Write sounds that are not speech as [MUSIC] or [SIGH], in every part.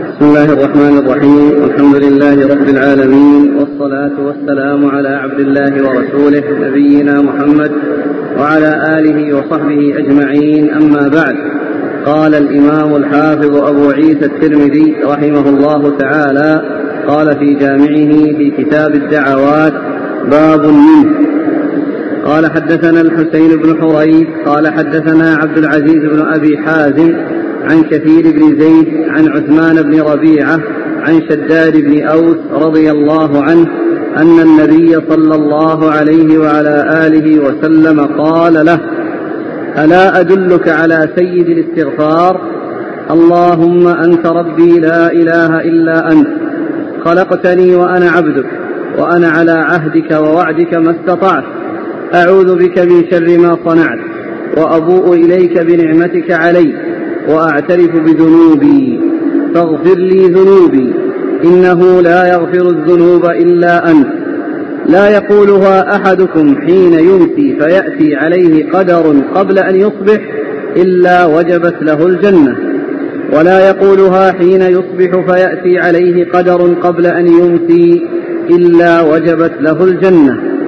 بسم الله الرحمن الرحيم. الحمد لله رب العالمين والصلاة والسلام على عبد الله ورسوله نبينا محمد وعلى آله وصحبه أجمعين. أما بعد قال الإمام الحافظ أبو عيسى الترمذي رحمه الله تعالى قال في جامعه في كتاب الدعوات باب منه. قال حدثنا الحسين بن حريث قال حدثنا عبد العزيز بن أبي حازم عن كثير بن زيد عن عثمان بن ربيعة عن شداد بن أوس رضي الله عنه أن النبي صلى الله عليه وعلى آله وسلم قال له ألا أدلك على سيد الاستغفار؟ اللهم أنت ربي لا إله إلا أنت خلقتني وأنا عبدك وأنا على عهدك ووعدك ما استطعت أعوذ بك من شر ما صنعت وأبوء إليك بنعمتك علي وأعترف بذنوبي. فاغفر لي ذنوبي. إنه لا يغفر الذنوب إلا أنت. لا يقولها أحدكم حين يمسي فيأتي عليه قدر قبل أن يصبح إلا وجبت له الجنة. ولا يقولها حين يصبح فيأتي عليه قدر قبل أن يمسي إلا وجبت له الجنة.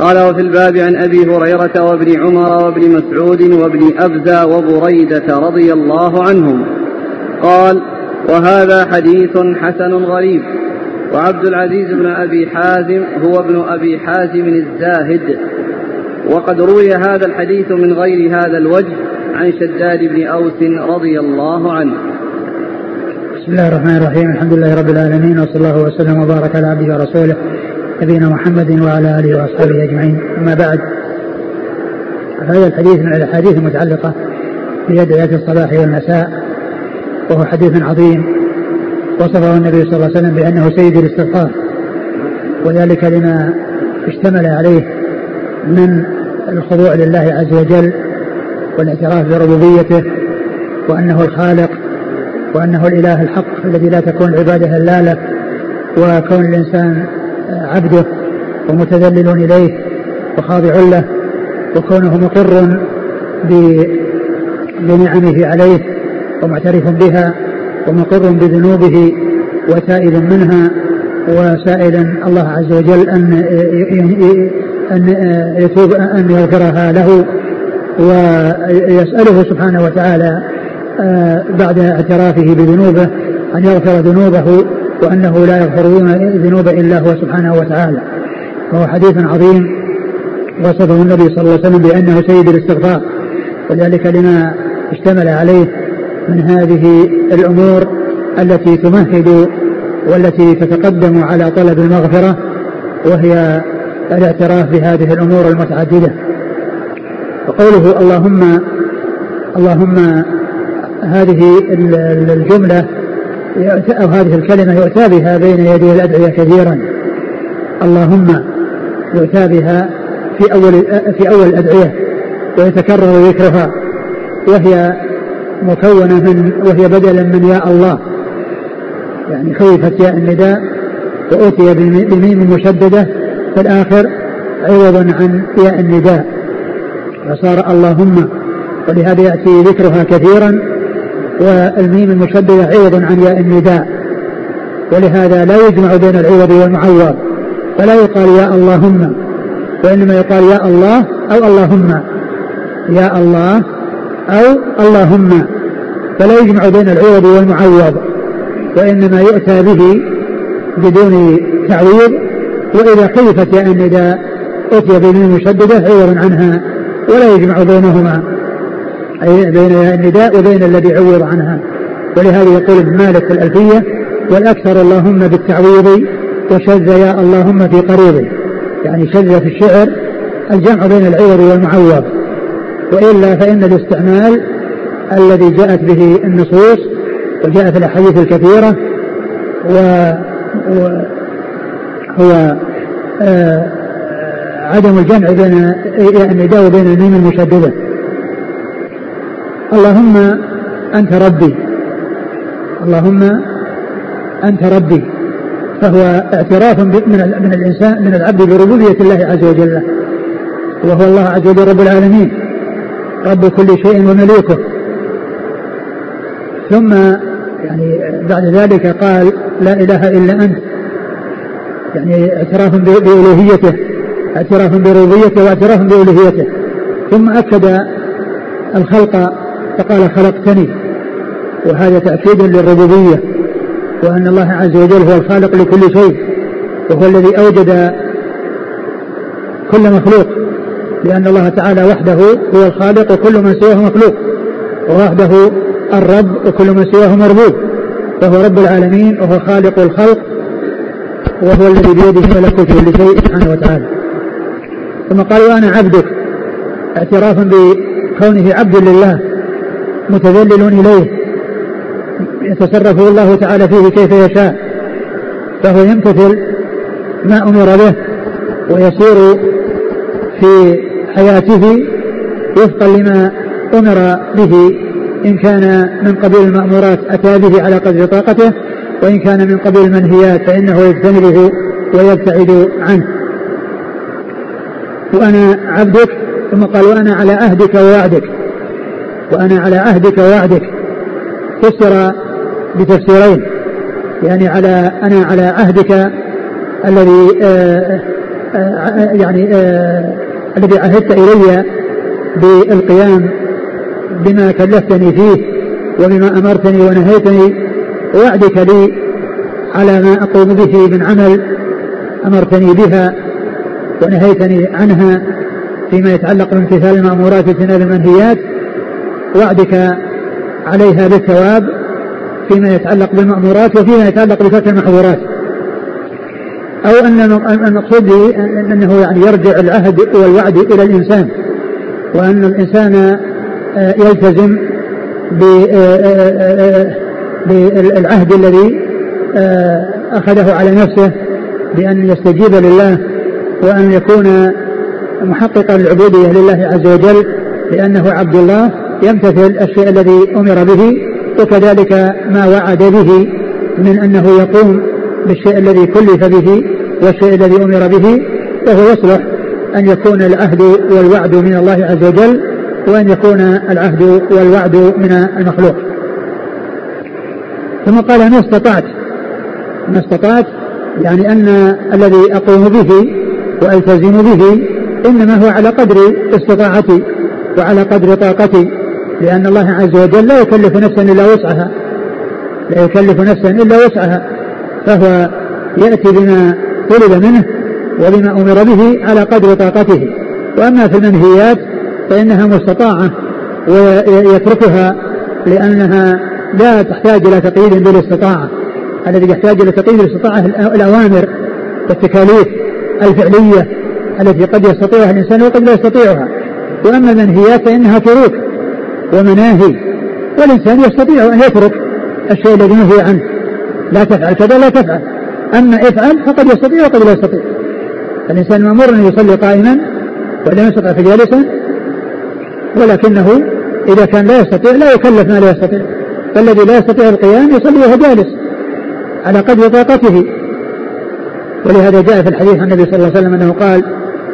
قال وفي الباب عن أبي هريرة وابن عمر وابن مسعود وابن أبزى وبريدة رضي الله عنهم. قال وهذا حديث حسن غريب. وعبد العزيز بن أبي حازم هو ابن أبي حازم الزاهد. وقد روي هذا الحديث من غير هذا الوجه عن شداد بن أوس رضي الله عنه. بسم الله الرحمن الرحيم. الحمد لله رب العالمين وصلى الله وسلم وبارك على عبده ورسوله نبينا محمد وعلى آله وأصحابه أجمعين. أما بعد هذا الحديث من الأحاديث المتعلقة بأدعية الصباح والمساء وهو حديث عظيم وصفه النبي صلى الله عليه وسلم بأنه سيد الاستغفار وذلك لما اشتمل عليه من الخضوع لله عز وجل والاعتراف بربوبيته وأنه الخالق وأنه الإله الحق الذي لا تكون العبادة إلا له وكون الإنسان عبده ومتذلل إليه وخاضع له وكونه مقر بنعمه عليه ومعترف بها ومقر بذنوبه وتائب منها وسائلا الله عز وجل أن أن يتوب أن يغفرها له ويسأله سبحانه وتعالى بعد اعترافه بذنوبه أن يغفر ذنوبه وأنه لا يغفر الذنوب إلا هو سبحانه وتعالى. وهو حديث عظيم. وصفه النبي صلى الله عليه وسلم بأنه سيد الاستغفار. وذلك لما اشتمل عليه من هذه الأمور التي تمهد والتي تتقدم على طلب المغفرة وهي الاعتراف بهذه الأمور المتعددة. وقوله اللهم اللهم هذه الجملة أو هذه الكلمة يؤتى بها بين يدي الأدعية كثيرا. اللهم يؤتى بها في أول في أول الأدعية ويتكرر ذكرها وهي مكونة من وهي بدلا من يا الله. يعني خيفت ياء النداء وأتي بميم مشددة في الآخر عوضا عن ياء النداء. فصار اللهم ولهذا يأتي ذكرها كثيرا. والميم المشددة عوضا عن ياء النداء. ولهذا لا يجمع بين العوض والمعوض. فلا يقال يا اللهم. وإنما يقال يا الله أو اللهم. يا الله أو اللهم. فلا يجمع بين العوض والمعوض. وإنما يؤتى به بدون تعويض. وإذا حذفت ياء النداء أتي بميم مشددة عوضا عنها ولا يجمع بينهما. أي بين النداء وبين الذي عوض عنها. ولهذا يقول ابن مالك في الألفية والأكثر اللهم بالتعويض وشذ يا اللهم في قريب يعني شذ في الشعر الجمع بين العوض والمعوض. وإلا فإن الاستعمال الذي جاءت به النصوص وجاءت الأحاديث الكثيرة و, و هو آه عدم الجمع بين النداء وبين الميم المشددة. اللهم أنت ربي. اللهم أنت ربي. فهو اعتراف من من الإنسان من العبد بربوبية الله عز وجل. وهو الله عز وجل رب العالمين. رب كل شيء ومليكه ثم يعني بعد ذلك قال لا إله إلا أنت. يعني اعتراف بألوهيته. اعتراف بربوبيته واعتراف بألوهيته. ثم أكد الخلق فقال خلقتني. وهذا تأكيد للربوبية وأن الله عز وجل هو الخالق لكل شيء وهو الذي أوجد كل مخلوق لأن الله تعالى وحده هو الخالق وكل من سواه مخلوق ووحده الرب وكل من سواه مربوب فهو رب العالمين وهو خالق الخلق وهو الذي بيده ملكوت كل شيء سبحانه وتعالى. ثم قال وأنا عبدك اعترافا بكونه عبد لله. متذلل إليه. يتصرف الله تعالى فيه كيف يشاء. فهو يمتثل ما أمر به ويسير في حياته وفقا لما أمر به. إن كان من قبيل المأمورات أتى به على قدر طاقته وإن كان من قبيل المنهيات فإنه يجتنبه ويبتعد عنه. وأنا عبدك ثم قال وأنا على عهدك ووعدك. وأنا على عهدك ووعدك. فسر بتفسيرين. يعني على أنا على عهدك الذي آآ آآ يعني آآ الذي عهدت إلي بالقيام بما كلفتني فيه وبما أمرتني ونهيتني. وعدك لي على ما أقوم به من عمل أمرتني بها ونهيتني عنها فيما يتعلق بامتثال المأمورات واجتناب المنهيات. وعدك عليها بالثواب فيما يتعلق بالمأمورات وفيما يتعلق بترك المحظورات. أو أن المقصود أنه يعني يرجع العهد والوعد إلى الإنسان وأن الإنسان آه، يلتزم آه، آه، بالعهد الذي أخذه على نفسه بأن يستجيب لله وأن يكون محققا للعبودية لله عز وجل لأنه عبد الله يمتثل الشيء الذي أمر به وكذلك ما وعد به من أنه يقوم بالشيء الذي كلف به والشيء الذي أمر به وهو يصلح أن يكون العهد والوعد من الله عز وجل وأن يكون العهد والوعد من المخلوق. ثم قال ما استطعت؟ ما استطعت يعني أن الذي أقوم به وألتزم به إنما هو على قدر استطاعتي وعلى قدر طاقتي. لأن الله عز وجل لا يكلف نفسا إلا وسعها. لا يكلف نفسا إلا وسعها. فهو يأتي بما طلب منه وبما أمر به على قدر طاقته. وأما في المنهيات فإنها مستطاعة ويتركها لأنها لا تحتاج إلى تقييد بالاستطاعة. الذي يحتاج إلى تقييد الاستطاعة الأوامر والتكاليف الفعلية التي قد يستطيعها الإنسان وقد لا يستطيعها. وأما المنهيات فإنها تروك ومناهي والإنسان يستطيع أن يترك الشيء الذي نهي عنه. لا تفعل كذا لا تفعل. أما افعل فقد يستطيع وقد لا يستطيع. الإنسان مأمور أن يصلي قائما ولا يستطيع فجالسا ولكنه إذا كان لا يستطيع لا يكلف ما لا يستطيع. فالذي لا يستطيع القيام يصلي وهو جالس على قدر طاقته. ولهذا جاء في الحديث عن النبي صلى الله عليه وسلم أنه قال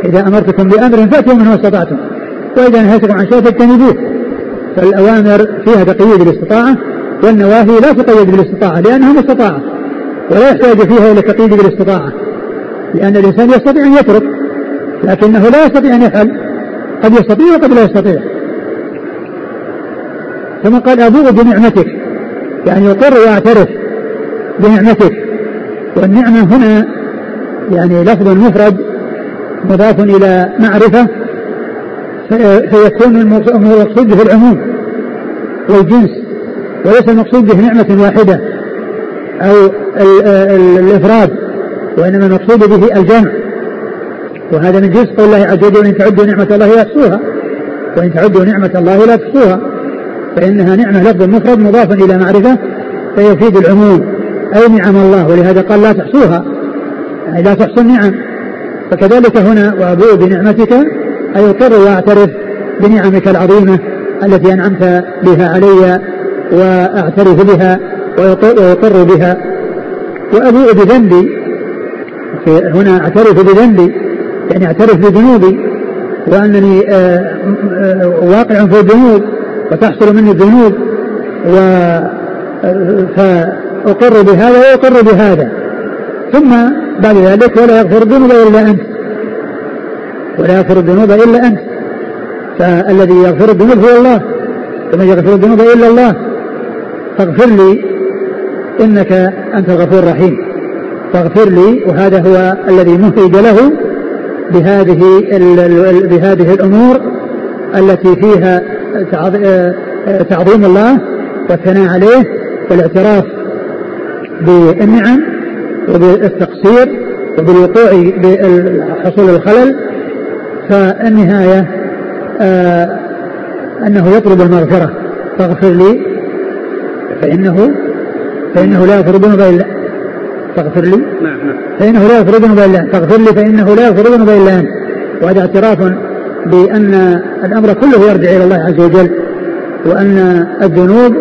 إذا أمرتكم بأمر فأتوا منه استطعتم وإذا نهيتكم عن شيء فاجتنبوه. فالأوامر فيها تقييد الاستطاعة والنواهي لا تقيد بالاستطاعة لأنها مستطاعة ولا يحتاج فيها إلى تقييد بالاستطاعة لأن الإنسان يستطيع أن يترك لكنه لا يستطيع أن يفعل قد يستطيع وقد لا يستطيع. ثم قال أبوء بنعمتك يعني يقر ويعترف بنعمتك والنعمة هنا يعني لفظ مفرد مضاف إلى معرفة فيكون المقصود به العموم والجنس وليس المقصود به نعمة واحدة أو الإفراد وإنما المقصود به الجمع. وهذا من جنس قول الله عز وجل إن تعدوا نعمة الله لا تحصوها وإن تعدوا نعمة الله لا تحصوها فإنها نعمة لفظ مفرد مضافا إلى معرفة فيفيد العموم أي نعم الله ولهذا قال لا تحصوها يعني لا تحصوا النعم فكذلك هنا وأبوء بنعمتك أي أقر وأعترف بنعمك العظيمة التي أنعمت بها علي وأعترف بها ويقر بها. وأبوء بذنبي. هنا أعترف بذنبي يعني أعترف بذنوبي. وأنني آه، آه، واقع في الذنوب وتحصل مني الذنوب. و فأقر بهذا وأقر بهذا. ثم بعد ذلك ولا يغفر الذنوب إلا أنت. ولا يغفر الذنوب إلا أنت. فالذي يغفر الذنوب هو الله. ومن يغفر الذنوب إلا الله فاغفر لي إنك أنت الغفور الرحيم. فاغفر لي وهذا هو الذي مهيد له بهذه بهذه الأمور التي فيها تعظيم الله والثناء عليه والاعتراف بالنعم وبالتقصير وبالوقوع بحصول الخلل فالنهاية آه أنه يطلب المغفرة. فاغفر لي فإنه فإنه لا يغفر الذنوب إلا فاغفر لي نعم نعم. فإنه لا يغفر الذنوب إلا فاغفر لي فإنه لا يغفر الذنوب إلا أنت. وهذا اعتراف بأن الأمر كله يرجع إلى الله عز وجل وأن الذنوب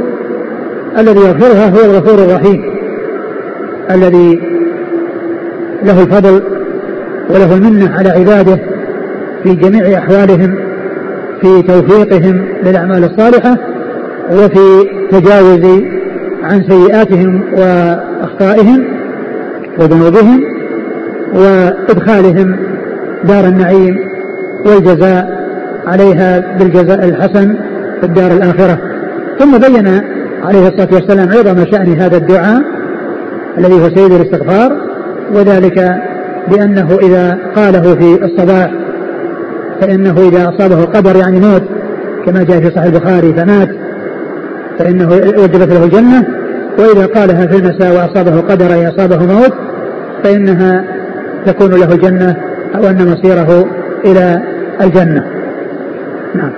الذي يغفرها هو الغفور الرحيم الذي له الفضل وله المنة على عباده. في جميع أحوالهم في توفيقهم للأعمال الصالحة وفي تجاوز عن سيئاتهم وأخطائهم وذنوبهم وإدخالهم دار النعيم والجزاء عليها بالجزاء الحسن في الدار الآخرة. ثم بين عليه الصلاة والسلام عظم شأن هذا الدعاء الذي هو سيد الاستغفار وذلك بأنه إذا قاله في الصباح فإنه إذا أصابه قدر يعني موت كما جاء في صحيح البخاري فمات. فإنه وجبت له الجنة. وإذا قالها في المساء وأصابه قدر أي أصابه موت فإنها تكون له الجنة أو أن مصيره إلى الجنة. نعم.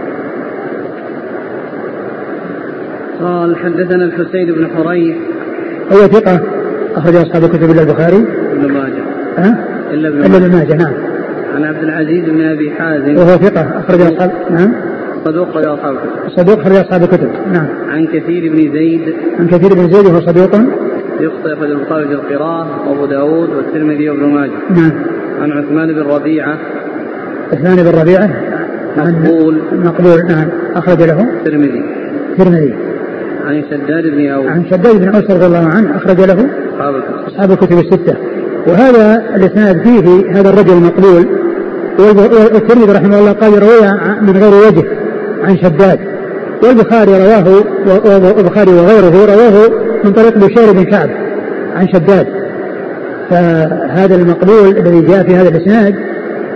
قال حدثنا الحسين بن حريث. هو ثقة أخرج أصحاب الكتب إلا البخاري. ابن ماجه. ها؟ إلا ابن ماجه نعم. عن عبد العزيز بن أبي حازم. وهو ثقة أخرج أصحاب نعم. صدوق خرج أصحاب الكتب. صدوق خرج أصحاب الكتب نعم. عن كثير بن زيد. عن كثير بن زيد وهو صدوق. يخطئ أخرج البخاري في القراءة وأبو داود والترمذي وابن ماجه. نعم. عن عثمان بن ربيعة. عثمان بن ربيعة. مقبول. مقبول نعم. أخرج له. الترمذي الترمذي عن شداد بن أوس. عن شداد بن أوس رضي الله عنه أخرج له. أصحاب الكتب الستة. وهذا الإسناد فيه هذا الرجل المقبول والترمذي رحمه الله قال روي من غير وجه عن شداد والبخاري رواه والبخاري وغيره رواه من طريق بشير بن كعب عن شداد. فهذا المقبول الذي جاء في هذا الإسناد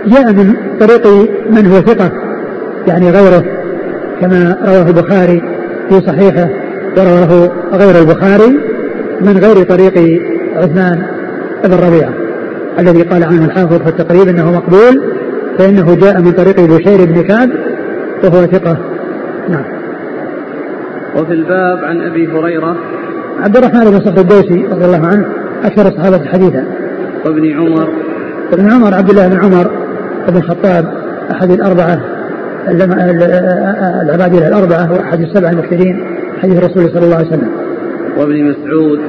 جاء من طريق من هو ثقة يعني غيره كما رواه البخاري في صحيحه ورواه غير البخاري من غير طريق عثمان بن ربيعة الذي قال عنه الحافظ في التقريب إنه مقبول فإنه جاء من طريق بشير بن كعب وهو ثقة. نعم. وفي الباب عن أبي هريرة عبد الرحمن بن صخر الدوسي رضي الله عنه أكثر الصحابة حديثا وابن عمر وابن عمر عبد الله بن عمر بن الخطاب أحد الأربعة العبادلة الأربعة وأحد السبعة المكثرين حديث الرسول صلى الله عليه وسلم. وابن مسعود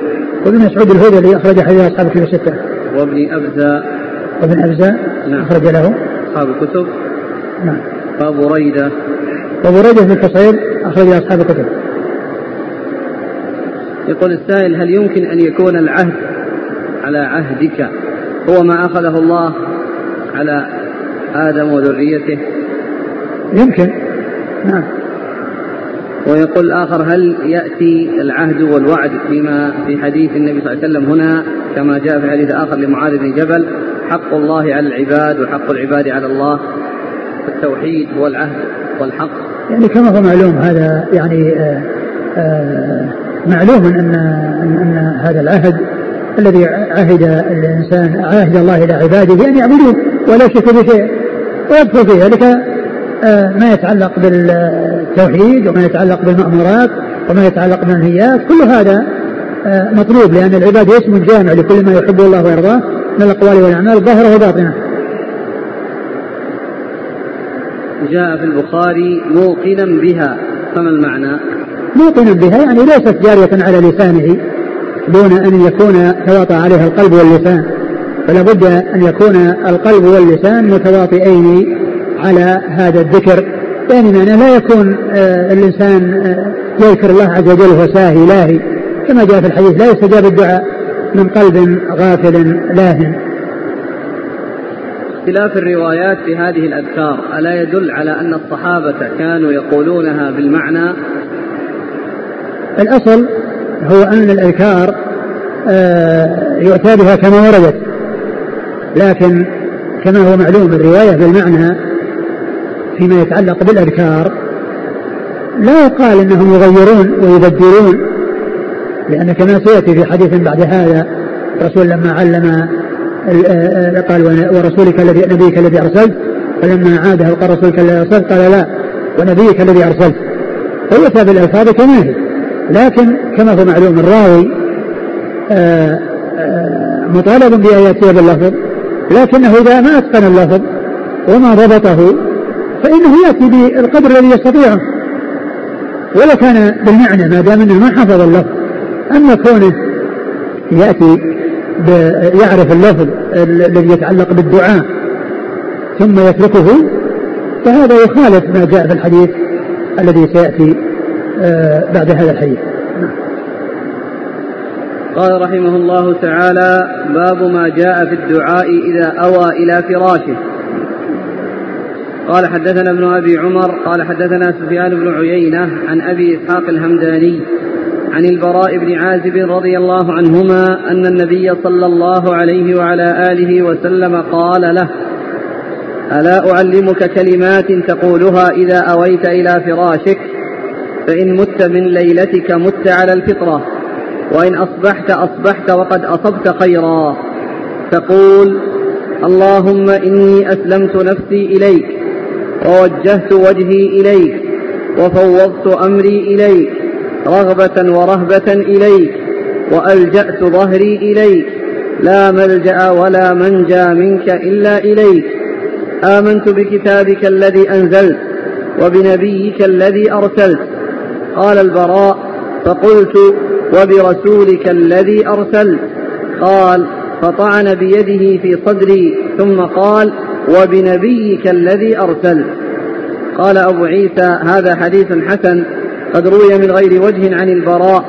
وابن مسعود الهذلي أخرج حديث أصحاب الكتب الستة. وابن أبزة. وابن أبزة نعم. أخرج له. أصحاب الكتب. نعم. وأبو ريدة. وأبو ريدة بن الحصير أخرج أصحاب الكتب. يقول السائل هل يمكن أن يكون العهد على عهدك هو ما أخذه الله على آدم وذريته؟ يمكن. نعم. ويقول الآخر هل يأتي العهد والوعد فيما في حديث النبي صلى الله عليه وسلم هنا كما جاء في حديث آخر لمعاذ بن جبل؟ حق الله على العباد وحق العباد على الله. التوحيد هو العهد والحق. يعني كما هو معلوم هذا يعني آآ آآ معلوم أن, أن, أن هذا العهد الذي عهد الإنسان عهد الله إلى عباده أن يعبدوه ولا يشركوا بشيء ويدخل في ذلك آه، ما يتعلق بالتوحيد وما يتعلق بالمأمورات وما يتعلق بالمنهيات كل هذا آه، مطلوب لأن العبادة اسم جامع لكل ما يحبه الله ويرضاه من الأقوال والأعمال ظاهرة وباطنة. جاء في البخاري موقنا بها. فما المعنى؟ موقنا بها يعني ليست جارية على لسانه دون أن يكون تواطى عليها القلب واللسان. فلا بد أن يكون القلب واللسان متواطئين على هذا الذكر. يعني معنى لا يكون آه الإنسان آه يذكر الله عز وجل وهو ساهي لاهي. كما جاء في الحديث لا يستجاب الدعاء من قلب غافل لاهٍ. اختلاف الروايات في هذه الأذكار ألا يدل على أن الصحابة كانوا يقولونها بالمعنى؟ الأصل هو أن الأذكار آه، يؤتى بها كما وردت. لكن كما هو معلوم الرواية بالمعنى فيما يتعلق بالأذكار لا يقال أنهم يغيرون ويبدلون لأن كما سيأتي في حديث بعد هذا الرسول لما علم قال ورسولك الذي نبيك الذي أرسلت فلما عاده قال رسولك الذي أرسلت قال لا ونبيك الذي أرسلت. فيؤتى بالألفاظ كما هي لكن كما هو معلوم الراوي آه، آه، مطالب بأن يأتي باللفظ لكنه إذا ما أتقن اللفظ وما ضبطه فإنه يأتي بالقدر الذي يستطيعه ولو كان بالمعنى ما دام أنه ما حفظ اللفظ. أما كونه يأتي يعرف اللفظ الذي يتعلق بالدعاء ثم يتركه فهذا يخالف ما جاء في الحديث الذي سيأتي آه، بعد هذا الحديث. قال رحمه الله تعالى باب ما جاء في الدعاء إذا أوى إلى فراشه. قال حدثنا ابن أبي عمر قال حدثنا سفيان بن عيينة عن أبي إسحاق الهمداني عن البراء بن عازب رضي الله عنهما أن النبي صلى الله عليه وعلى آله وسلم قال له ألا أعلمك كلمات تقولها إذا أويت إلى فراشك؟ فإن مت من ليلتك مت على الفطرة وإن أصبحت أصبحت وقد أصبت خيرا. تقول اللهم إني أسلمت نفسي إليك ووجهت وجهي إليك وفوضت أمري إليك رغبة ورهبة إليك وألجأت ظهري إليك لا ملجأ ولا منجى منك إلا إليك آمنت بكتابك الذي أنزلت وبنبيك الذي أرسلت قال البراء فقلت وبرسولك الذي أرسلت قال فطعن بيده في صدري ثم قال وبنبيك الذي أرسلت قال أبو عيسى هذا حديث حسن قد روي من غير وجه عن البراء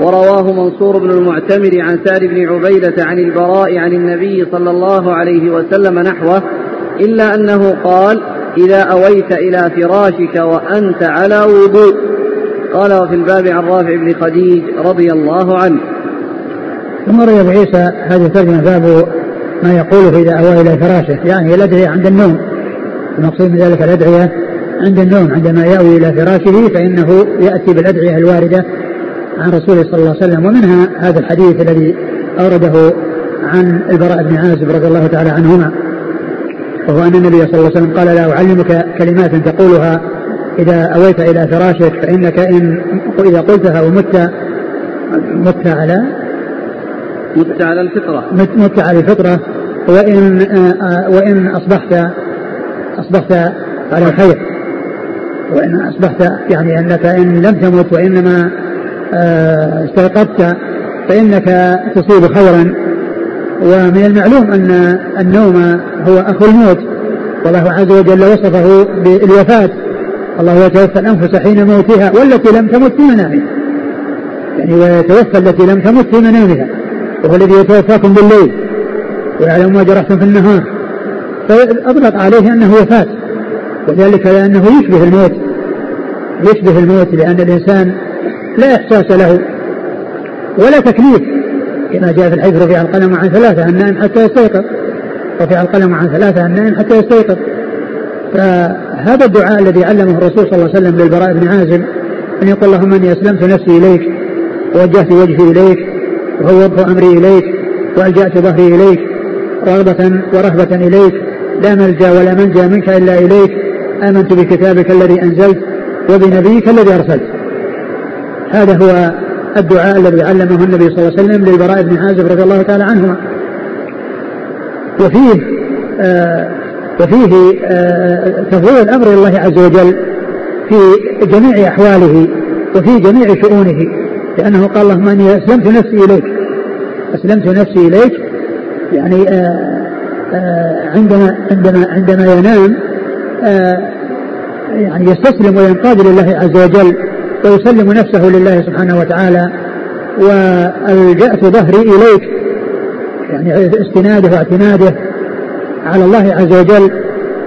ورواه منصور بن المعتمر عن سار بن عبيدة عن البراء عن النبي صلى الله عليه وسلم نحوه إلا أنه قال إذا أويت إلى فراشك وأنت على وضوء قال وفي الباب عن رافع بن خديج رضي الله عنه. ثم روي أبو عيسى هذه الترجمة باب ما يقوله إذا أوى إلى فراشه يعني الأدعية عند النوم. المقصود من ذلك الأدعية عند النوم عندما يأوي إلى فراشه فإنه يأتي بالأدعية الواردة عن رسوله صلى الله عليه وسلم. ومنها هذا الحديث الذي أورده عن البراء بن عازب رضي الله تعالى عنهما وهو أن النبي صلى الله عليه وسلم قال لا أعلمك كلمات تقولها إذا أويت إلى فراشك فإنك إن إذا قلتها ومت مت على مت على الفطرة. مت على الفطرة. وإن وإن أصبحت أصبحت على الخير. وإن أصبحت يعني أنك إن لم تمت وإنما آه، استيقظت فإنك تصيب خيرا. ومن المعلوم أن النوم هو أخو الموت. والله عز وجل وصفه بالوفاة. الله يتوفى الأنفس حين موتها والتي لم تمت في منامها. يعني ويتوفى التي لم تمت في منامها. وهو الذي يتوفاكم بالليل. ويعلم ما جرحتم في النهار. فأطلق عليه أنه وفاة. وذلك لأنه يشبه الموت. يشبه الموت لأن الإنسان لا إحساس له ولا تكليف. كما جاء في الحديث رفع القلم عن ثلاثة النائم حتى يستيقظ. رفع القلم عن ثلاثة النائم حتى يستيقظ. فهذا الدعاء الذي علمه الرسول صلى الله عليه وسلم للبراء بن عازب أن يقول اللهم إني أسلمت نفسي إليك ووجهت وجهي إليك وفوضت أمري إليك وألجأت ظهري إليك رغبة ورهبة إليك. لا ملجأ ولا منجأ منك إلا إليك. آمنت بكتابك الذي أنزلت وبنبيك الذي أرسلت. هذا هو الدعاء الذي علمه النبي صلى الله عليه وسلم للبراء بن عازب رضي الله تعالى عنهما. وفيه آه وفيه آه تفويض الأمر إلى الله عز وجل في جميع أحواله وفي جميع شؤونه. لأنه قال اللهم إني أسلمت نفسي إليك. أسلمت نفسي إليك. يعني آه آه عندما عندما عندما ينام آه، يعني يستسلم وينقاد لله عز وجل ويسلم نفسه لله سبحانه وتعالى والجأت ظهري إليك. يعني استناده واعتماده على الله عز وجل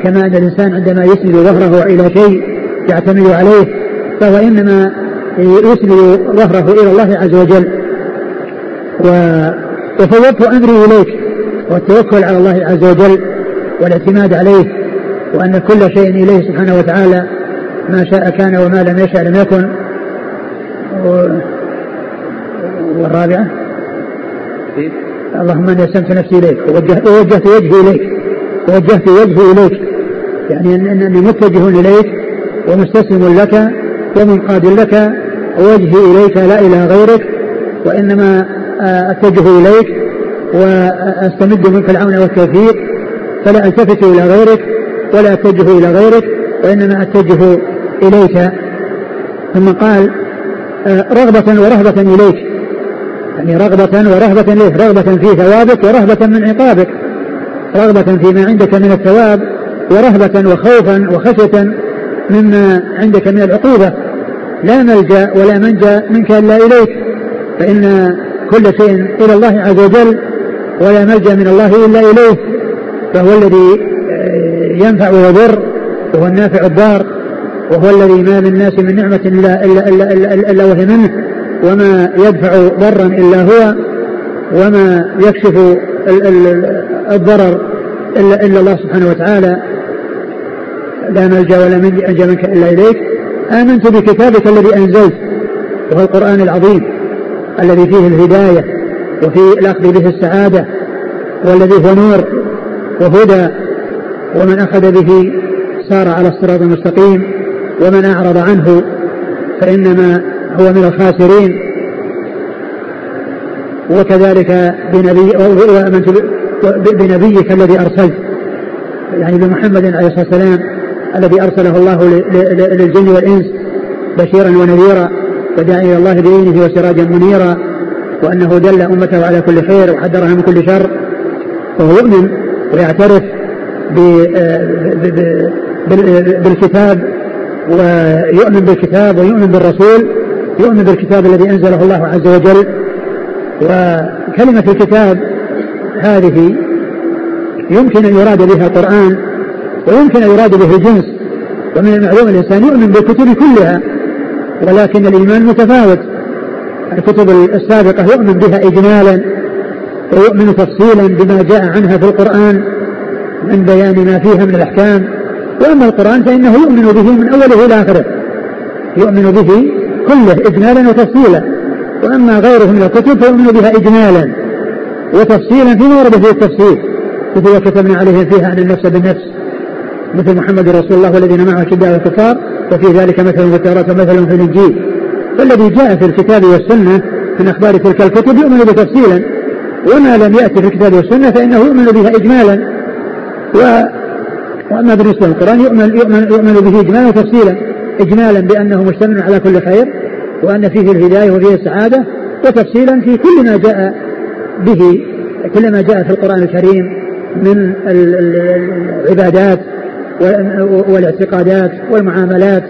كما أن الإنسان عندما يسند ظهره إلى شيء يعتمد عليه فهو إنما يسند ظهره إلى الله عز وجل. وفوضت أمري إليك والتوكل على الله عز وجل والاعتماد عليه وأن كل شيء إليه سبحانه وتعالى ما شاء كان وما لم يشاء لم يكن. والرابعة؟ اللهم إني أسلمت نفسي إليك ووجهت, ووجهت وجهي إليك ووجهت وجهي إليك. يعني انني متجه إليك ومستسلم لك ومنقاد لك ووجهي إليك لا إلى غيرك وإنما أتجه إليك وأستمد منك العون والتوفيق فلا ألتفت إلى غيرك ولا أتجه إلى غيرك وإنما أتجه إليك. ثم قال رغبة ورهبة إليك. يعني رغبة ورهبة إليك رغبة في ثوابك ورهبة من عقابك. رغبة فيما عندك من الثواب ورهبة وخوفا وخشية مما عندك من العقوبة. لا ملجأ ولا منجأ منك إلا إليك. فإن كل شيء إلى الله عز وجل ولا ملجأ من الله إلا إليه فهو الذي آه، ينفع ويضر وهو النافع الضار وهو الذي ما من الناس من نعمة إلا, إلا, إلا, إلا, إلا وهي منه. وما يدفع ضرا إلا هو وما يكشف الضرر إلا, إلا الله سبحانه وتعالى. لا ملجأ ولا منجا منك إلا إليك. آمنت بكتابك الذي أنزلت وهو القرآن العظيم الذي فيه الهداية وفي الأخذ به السعادة والذي هو نور وهدى ومن أخذ به سار على الصراط المستقيم ومن أعرض عنه فإنما هو من الخاسرين. وكذلك بنبي وآمنت بنبيك الذي أرسلت يعني بمحمد عليه الصلاة والسلام. الذي أرسله الله للجن والإنس بشيرا ونذيرا وداعيا إلى الله بإذنه وسراجا منيرا وأنه دل أمته على كل خير وحذرها من كل شر. وهو يؤمن ويعترف بالكتاب ويؤمن بالكتاب ويؤمن بالرسول يؤمن بالكتاب الذي أنزله الله عز وجل. وكلمة الكتاب هذه يمكن أن يراد بها القرآن ويمكن أن يراد به الجنس ومن المعلوم الإنسان يؤمن بالكتب كلها ولكن الإيمان متفاوت. الكتب السابقة يؤمن بها إجمالا ويؤمن تفصيلا بما جاء عنها في القرآن من بيان ما فيها من الأحكام. وأما القرآن فإنه يؤمن به من أوله إلى آخره يؤمن به كله إجمالا وتفصيلا. وأما غيره من الكتب فيؤمن بها إجمالا وتفصيلا فيما ورد فيه التفصيل مثل كتبنا عليهم فيها أن النفس بالنفس. مثل محمد رسول الله والذين معه شداء الكفار وفي ذلك مثل في التوراة ومثل في الإنجيل. فالذي جاء في الكتاب والسنة من أخبار تلك الكتب يؤمن بتفصيلا وما لم يأتي في الكتاب والسنة فإنه يؤمن بها إجمالا. و وأما بالنسبة للقران يؤمن يؤمن يؤمن به اجمالا وتفصيلا. اجمالا بأنه مشتمل على كل خير وأن فيه الهداية وفيه السعادة وتفصيلا في كل ما جاء به كل ما جاء في القرآن الكريم من العبادات والاعتقادات والمعاملات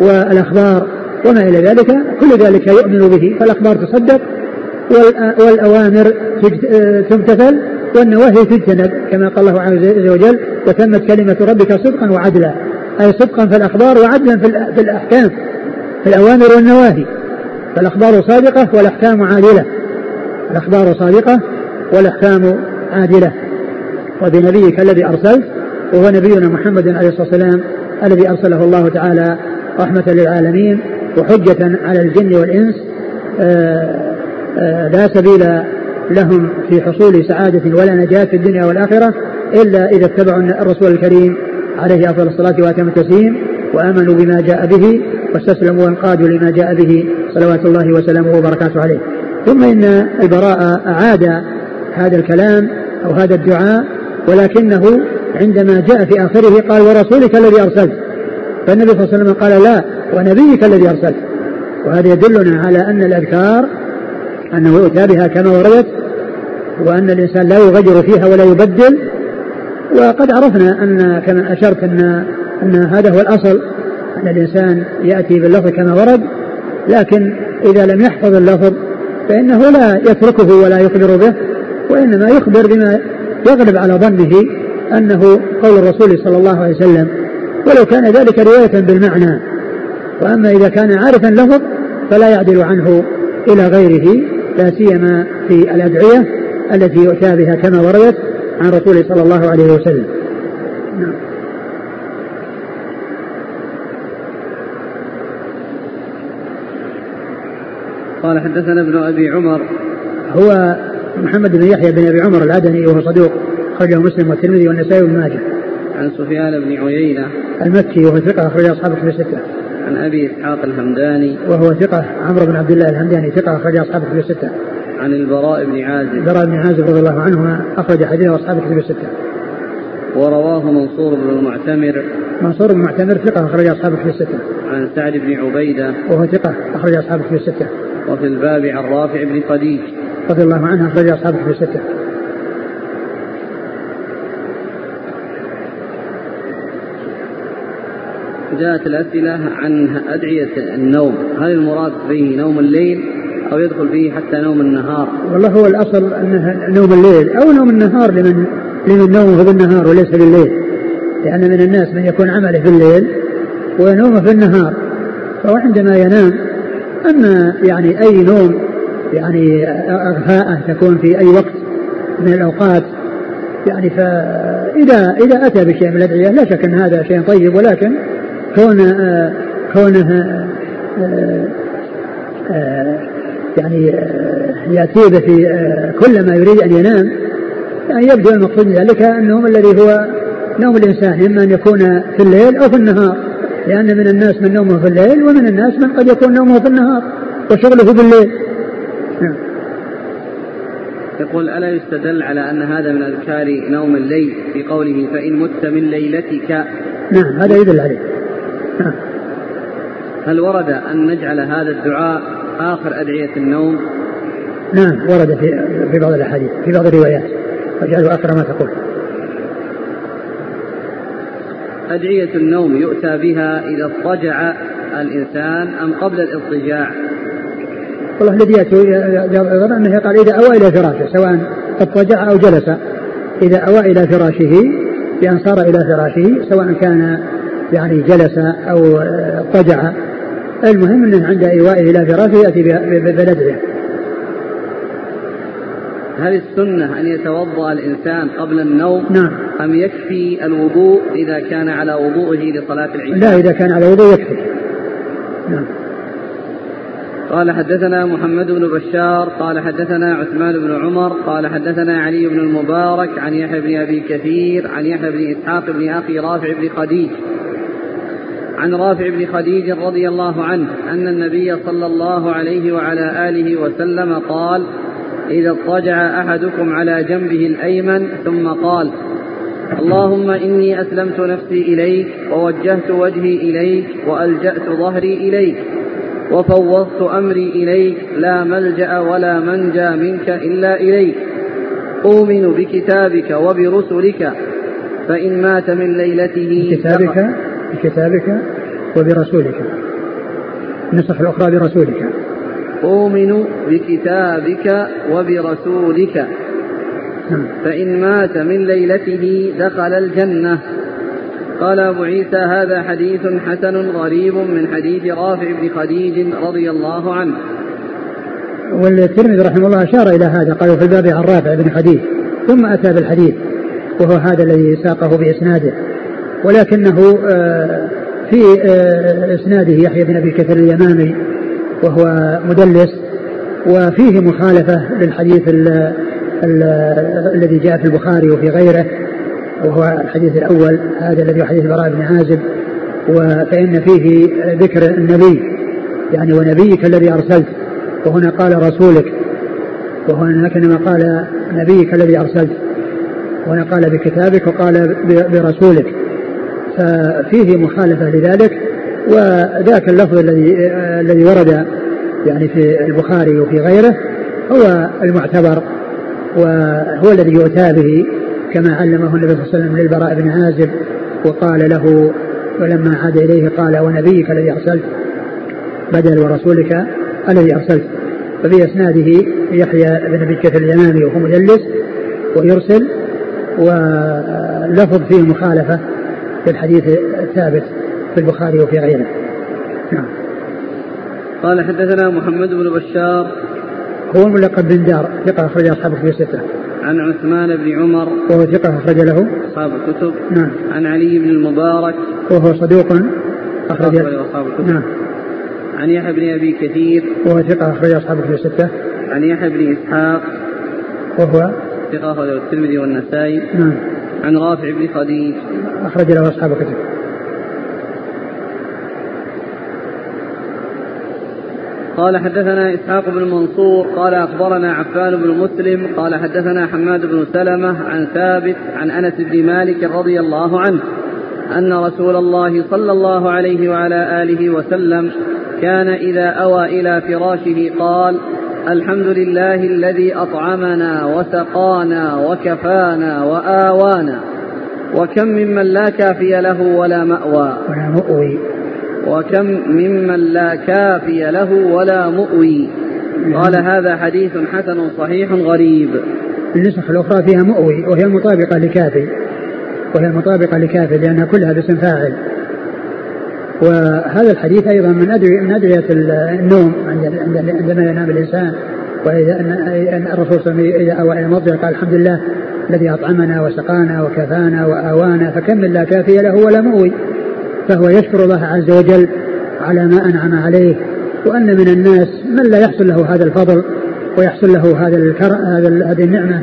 والأخبار وما إلى ذلك كل ذلك يؤمن به فالأخبار تصدق والأوامر تمتثل والنواهي تجتنب كما قال الله عز وجل وتمت كلمة ربك صدقا وعدلا أي صدقا في الأخبار وعدلا في الأحكام في الأوامر والنواهي. فالأخبار صادقة والأحكام عادلة. الأخبار صادقة والأحكام عادلة. وبنبيك الذي أرسلت وهو نبينا محمد عليه الصلاة والسلام الذي أرسله الله تعالى رحمة للعالمين وحجة على الجن والإنس آآ آآ لا سبيل لهم في حصول سعادة ولا نجاة في الدنيا والآخرة إلا إذا اتبعوا الرسول الكريم عليه أفضل الصلاة وأتم التسليم وآمنوا بما جاء به واستسلموا وانقادوا لما جاء به صلوات الله وسلامه وبركاته عليه. ثم إن البراء أعاد هذا الكلام أو هذا الدعاء ولكنه عندما جاء في آخره قال ورسولك الذي أرسلت؟ فالنبي صلى الله عليه وسلم قال لا ونبيك الذي أرسلت. وهذا يدلنا على أن الأذكار أنه يؤتى بها كما وردت وأن الإنسان لا يغير فيها ولا يبدل. وقد عرفنا أن كما أشرت أن أن هذا هو الأصل أن الإنسان يأتي باللفظ كما ورد. لكن إذا لم يحفظ اللفظ فإنه لا يتركه ولا يخبر به وإنما يخبر بما يغلب على ظنه. أنه قول الرسول صلى الله عليه وسلم ولو كان ذلك رواية بالمعنى وأما إذا كان عارفا لفظ فلا يعدل عنه إلى غيره لا سيما في الأدعية التي يؤتى بها كما وردت عن رسول صلى الله عليه وسلم. نعم. قال حدثنا ابن أبي عمر. هو محمد بن يحيى بن أبي عمر العدني وهو صدوق. خرجه مسلم والترمذي والنسائي وابن ماجه. عن سفيان بن عيينة المكي وهو ثقة أخرج أصحاب الكتب الستة. عن أبي إسحاق الهمداني وهو ثقة عمرو بن عبد الله الهمداني ثقة أخرج أصحاب الكتب الستة. عن البراء بن عازب البراء بن عازب رضي الله عنهما أخرج حديثه أصحاب الكتب الستة. ورواه منصور بن المعتمر منصور بن المعتمر ثقة أخرج أصحاب الكتب الستة. عن سعد بن عبيدة وهو ثقة أخرج أصحاب الكتب الستة. وفي الباب عن رافع بن خديج رضي الله عنه أخرج أصحاب الكتب الستة. جاءت الأسئلة عن أدعية النوم. هل المراد به نوم الليل أو يدخل فيه حتى نوم النهار؟ والله هو الأصل أنه نوم الليل. أو نوم النهار لمن لمن نومه بالنهار وليس بالليل لأن من الناس من يكون عمله في الليل ونومه في النهار. فهو عندما ينام أما يعني أي نوم يعني أغفاءة تكون في أي وقت من الأوقات يعني فإذا إذا أتى بشيء من الأدعية لا شك أن هذا شيء طيب ولكن كون كونه يعني يأتي به في كل ما يريد أن ينام يعني يبدو المقصود من ذلك النوم الذي هو نوم الإنسان إما أن يكون في الليل أو في النهار لأن من الناس من نومه في الليل ومن الناس من قد يكون نومه في النهار وشغله بالليل نعم. يقول ألا يستدل على أن هذا من أذكار نوم الليل في قوله فإن مت من ليلتك نعم هذا يدل عليه. [LAUGHS] هل ورد أن نجعل هذا الدعاء آخر أدعية النوم؟ نعم ورد في في بعض الأحاديث في بعض الروايات. واجعله آخر ما تقول. أدعية النوم يؤتى بها إذا اضطجع الإنسان أم قبل الاضطجاع؟ والله الذي يأتي أنه قال إذا أوى إلى فراشه سواء اضطجع أو جلس. إذا أوى إلى فراشه بأن صار إلى فراشه سواء كان يعني جلس أو اضطجع المهم أنه عند إيوائه إلى فراشه يأتي بالأدعية هل السنة أن يتوضأ الإنسان قبل النوم نعم. أم يكفي الوضوء إذا كان على وضوءه لصلاة العشاء؟ لا إذا كان على وضوء يكفي. نعم. قال حدثنا محمد بن بشار قال حدثنا عثمان بن عمر قال حدثنا علي بن المبارك عن يحيى بن أبي كثير عن يحيى بن إسحاق بن أخي رافع بن خديج. عن رافع بن خديج رضي الله عنه أن النبي صلى الله عليه وعلى آله وسلم قال إذا اضطجع أحدكم على جنبه الأيمن ثم قال اللهم إني أسلمت نفسي إليك ووجهت وجهي إليك وألجأت ظهري إليك وفوضت أمري إليك لا ملجأ ولا منجا منك إلا إليك أؤمن بكتابك وبرسلك فإن مات من ليلته بكتابك؟ بكتابك وبرسولك. النسخ الأخرى برسولك. اؤمن بكتابك وبرسولك. نعم. فإن مات من ليلته دخل الجنة. قال أبو عيسى هذا حديث حسن غريب من حديث رافع بن خديج رضي الله عنه. والترمذي رحمه الله أشار إلى هذا قال في الباب عن رافع بن خديج. ثم أتى بالحديث وهو هذا الذي ساقه بإسناده. ولكنه في إسناده يحيى بن أبي كثير اليمامي وهو مدلس وفيه مخالفة للحديث ال ال الذي جاء في البخاري وفي غيره وهو الحديث الأول هذا الذي حديث البراء بن عازب فإن فيه ذكر النبي يعني ونبيك الذي أرسلت وهنا قال رسولك وهناك انما قال نبيك الذي أرسلت وهنا قال بكتابك وقال برسولك. ففيه مخالفة لذلك وذاك اللفظ الذي الذي ورد يعني في البخاري وفي غيره هو المعتبر وهو الذي يؤتى به كما علمه النبي صلى الله عليه وسلم للبراء بن عازب وقال له ولما عاد إليه قال ونبيك الذي أرسلت؟ بدل ورسولك الذي أرسلت؟ ففي إسناده يحيى بن أبي كثير اليمامي وهو مدلس ويرسل ولفظ فيه مخالفة. في الحديث الثابت في البخاري وفي غيره. نعم. قال حدثنا محمد بن بشار. هو الملقب بن دار ثقة أخرج أصحاب في ستة عن عثمان بن عمر. وهو ثقة أخرج له. أصحاب الكتب. نعم. عن علي بن المبارك. وهو صدوق أخرج أصحاب الكتب. نعم. عن يحيى بن أبي كثير. وهو ثقة أخرج أصحاب في ستة عن يحيى بن إسحاق. وهو ثقة أخرجه الترمذي والنسائي. نعم. عن رافع بن خديج. أخرج له أصحاب الكتب. قال حدثنا إسحاق بن منصور قال أخبرنا عفان بن مسلم قال حدثنا حماد بن سلمة عن ثابت عن أنس بن مالك رضي الله عنه أن رسول الله صلى الله عليه وعلى آله وسلم كان إذا أوى إلى فراشه قال الحمد لله الذي أطعمنا وسقانا وكفانا وآوانا وكم ممن لا كافي له ولا مأوى ولا مؤوي. وكم ممن لا كافي له ولا مؤوي. قال هذا حديث حسن صحيح غريب. النسخ الأخرى فيها مؤوي وهي المطابقة لكافي وهي المطابقة لكافي لأنها كلها باسم فاعل. وهذا الحديث أيضا من أدعية من أدعية النوم عندما ينام الإنسان. وإذا أن الرسول صلى الله عليه وسلم أوى إلى مضجع قال الحمد لله الذي أطعمنا وسقانا وكفانا وآوانا فكم لا كافي له ولا مؤوي فهو يشكر الله عز وجل على ما أنعم عليه. وأن من الناس من لا يحصل له هذا الفضل ويحصل له هذا الكر... هذا هذه النعمة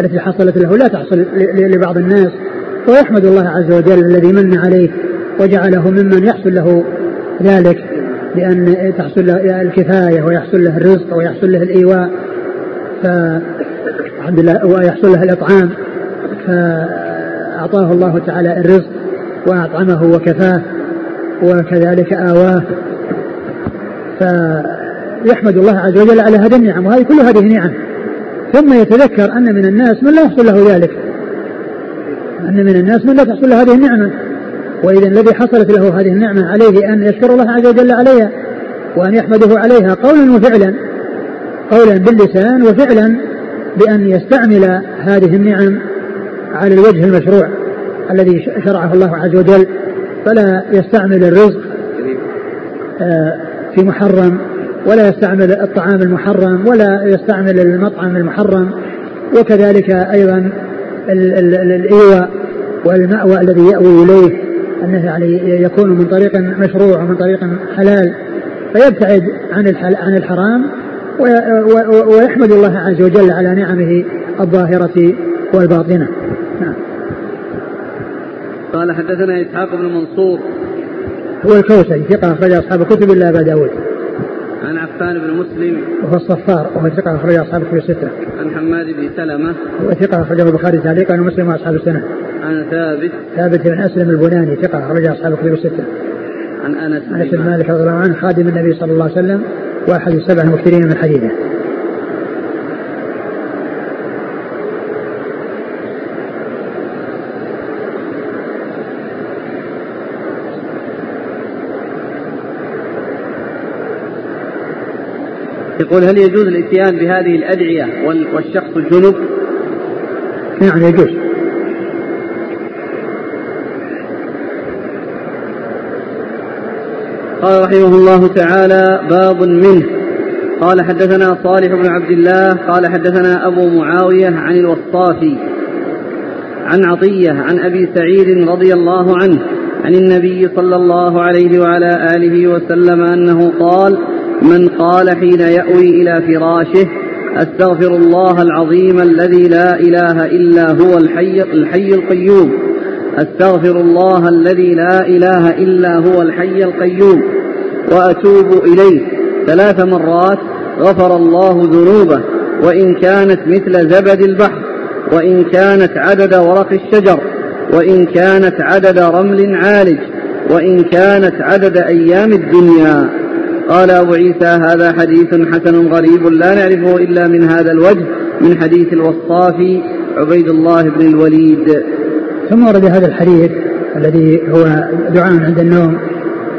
التي حصلت له لا تحصل لبعض الناس. ويحمد الله عز وجل الذي من عليه. وجعله ممن يحصل له ذلك بأن تحصل له الكفاية ويحصل له الرزق ويحصل له الإيواء لله ويحصل له الإطعام فأعطاه الله تعالى الرزق وأطعمه وكفاه وكذلك آواه. فيحمد الله عز وجل على هذه النعم وهذه كل هذه نعم ثم يتذكر أن من الناس من لا يحصل له ذلك. أن من الناس من لا تحصل له هذه النعمة. وإذا الذي حصلت له هذه النعمة عليه أن يشكر الله عز وجل عليها وأن يحمده عليها قولا وفعلا قولا باللسان وفعلا بأن يستعمل هذه النعم على الوجه المشروع الذي شرعه الله عز وجل فلا يستعمل الرزق آه، في محرم ولا يستعمل الطعام المحرم ولا يستعمل المطعم المحرم وكذلك أيضا الإيواء والمأوى الذي يأوي إليه. أنه يعني يكون من طريق مشروع ومن طريق حلال فيبتعد عن عن الحرام ويحمد الله عز وجل على نعمه الظاهرة والباطنة. نعم. قال حدثنا إسحاق بن منصور. هو الكوسري ثقة أخرج أصحاب الكتب إلا أبا داود. عن عفان بن مسلم. وهو الصفار وهو ثقة أخرج أصحاب الكتب الستة. عن حماد بن سلمة. هو ثقة أخرجه البخاري تعليقا ومسلم وأصحاب السنة. عن ثابت. ثابت بن أسلم البناني ثقة أخرج أصحاب الكتب الستة. عن أنس أنس بن مالك. رضي الله عنه خادم النبي صلى الله عليه وسلم وأحد السبع المكثرين من حديثه. يقول هل يجوز الاتيان بهذه الأدعية والشخص جنب؟ نعم يجوز قال رحمه الله تعالى باب منه قال حدثنا صالح بن عبد الله قال حدثنا أبو معاوية عن الوصافي عن عطية عن أبي سعيد رضي الله عنه عن النبي صلى الله عليه وعلى آله وسلم أنه قال من قال حين يأوي إلى فراشه أستغفر الله العظيم الذي لا إله إلا هو الحي, الحي القيوم. أستغفر الله الذي لا إله إلا هو الحي القيوم. وأتوب إليه. ثلاث مرات غفر الله ذنوبه. وإن كانت مثل زبد البحر وإن كانت عدد ورق الشجر وإن كانت عدد رمل عالج وإن كانت عدد أيام الدنيا. قال أبو عيسى هذا حديث حسن غريب لا نعرفه إلا من هذا الوجه من حديث الوصافي عبيد الله بن الوليد. ثم ورد هذا الحديث الذي هو دعاء عند النوم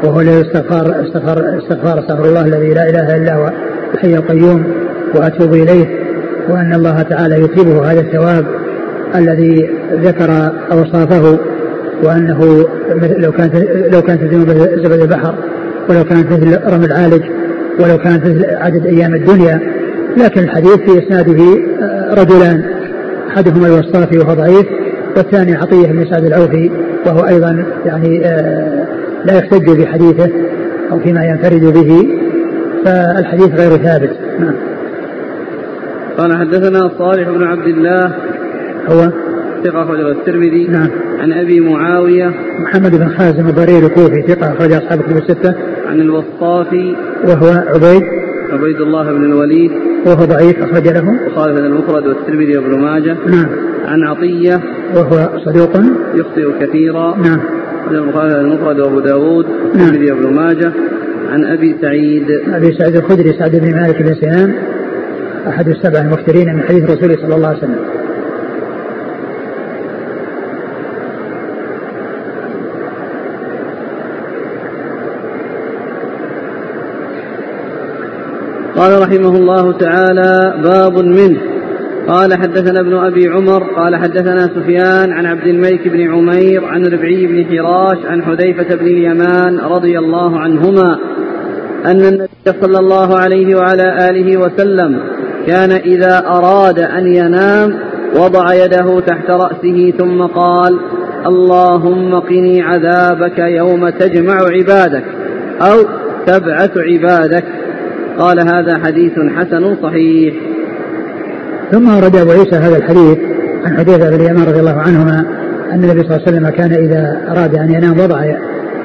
وهو الاستغفار استغفار استغفار أستغفر الله الذي لا إله إلا هو الحي القيوم وأتوب إليه وأن الله تعالى يثيبه هذا الثواب الذي ذكر أوصافه وأنه لو كانت لو كانت زبد البحر. ولو كانت مثل رمي العالج ولو كانت مثل عدد أيام الدنيا لكن الحديث في إسناده آه، رجلان أحدهما الوصافي وهو ضعيف والثاني عطية بن سعد العوفي وهو أيضا يعني آه، لا يحتج بحديثه أو فيما ينفرد به فالحديث غير ثابت. نعم. قال حدثنا صالح بن عبد الله هو؟ ثقة أخرجه الترمذي. نعم. عن أبي معاوية محمد بن خازم الضرير الكوفي ثقة أخرج أصحاب الكتب الستة. عن الوصافي وهو عبيد. عبيد الله بن الوليد. وهو ضعيف أخرج له. وخالد المفرد والترمذي وابن ماجه. نعم. عن عطية. وهو صدوق. يخطئ كثيرا. نعم. خالد المفرد وابو داود. والترمذي وابن ماجه. عن أبي سعيد. أبي سعيد الخدري سعد بن مالك بن سنان أحد السبع المكثرين من حديث رسول صلى الله عليه وسلم. قال رحمه الله تعالى باب منه. قال حدثنا ابن أبي عمر قال حدثنا سفيان عن عبد الملك بن عمير عن ربعي بن حراش عن حذيفة بن اليمان رضي الله عنهما أن النبي صلى الله عليه وعلى آله وسلم كان إذا أراد أن ينام وضع يده تحت رأسه ثم قال اللهم قني عذابك يوم تجمع عبادك أو تبعث عبادك قال هذا حديث حسن صحيح. ثم ورد أبو عيسى هذا الحديث عن حذيفة بن اليمان رضي الله عنهما أن النبي صلى الله عليه وسلم كان إذا أراد أن ينام وضع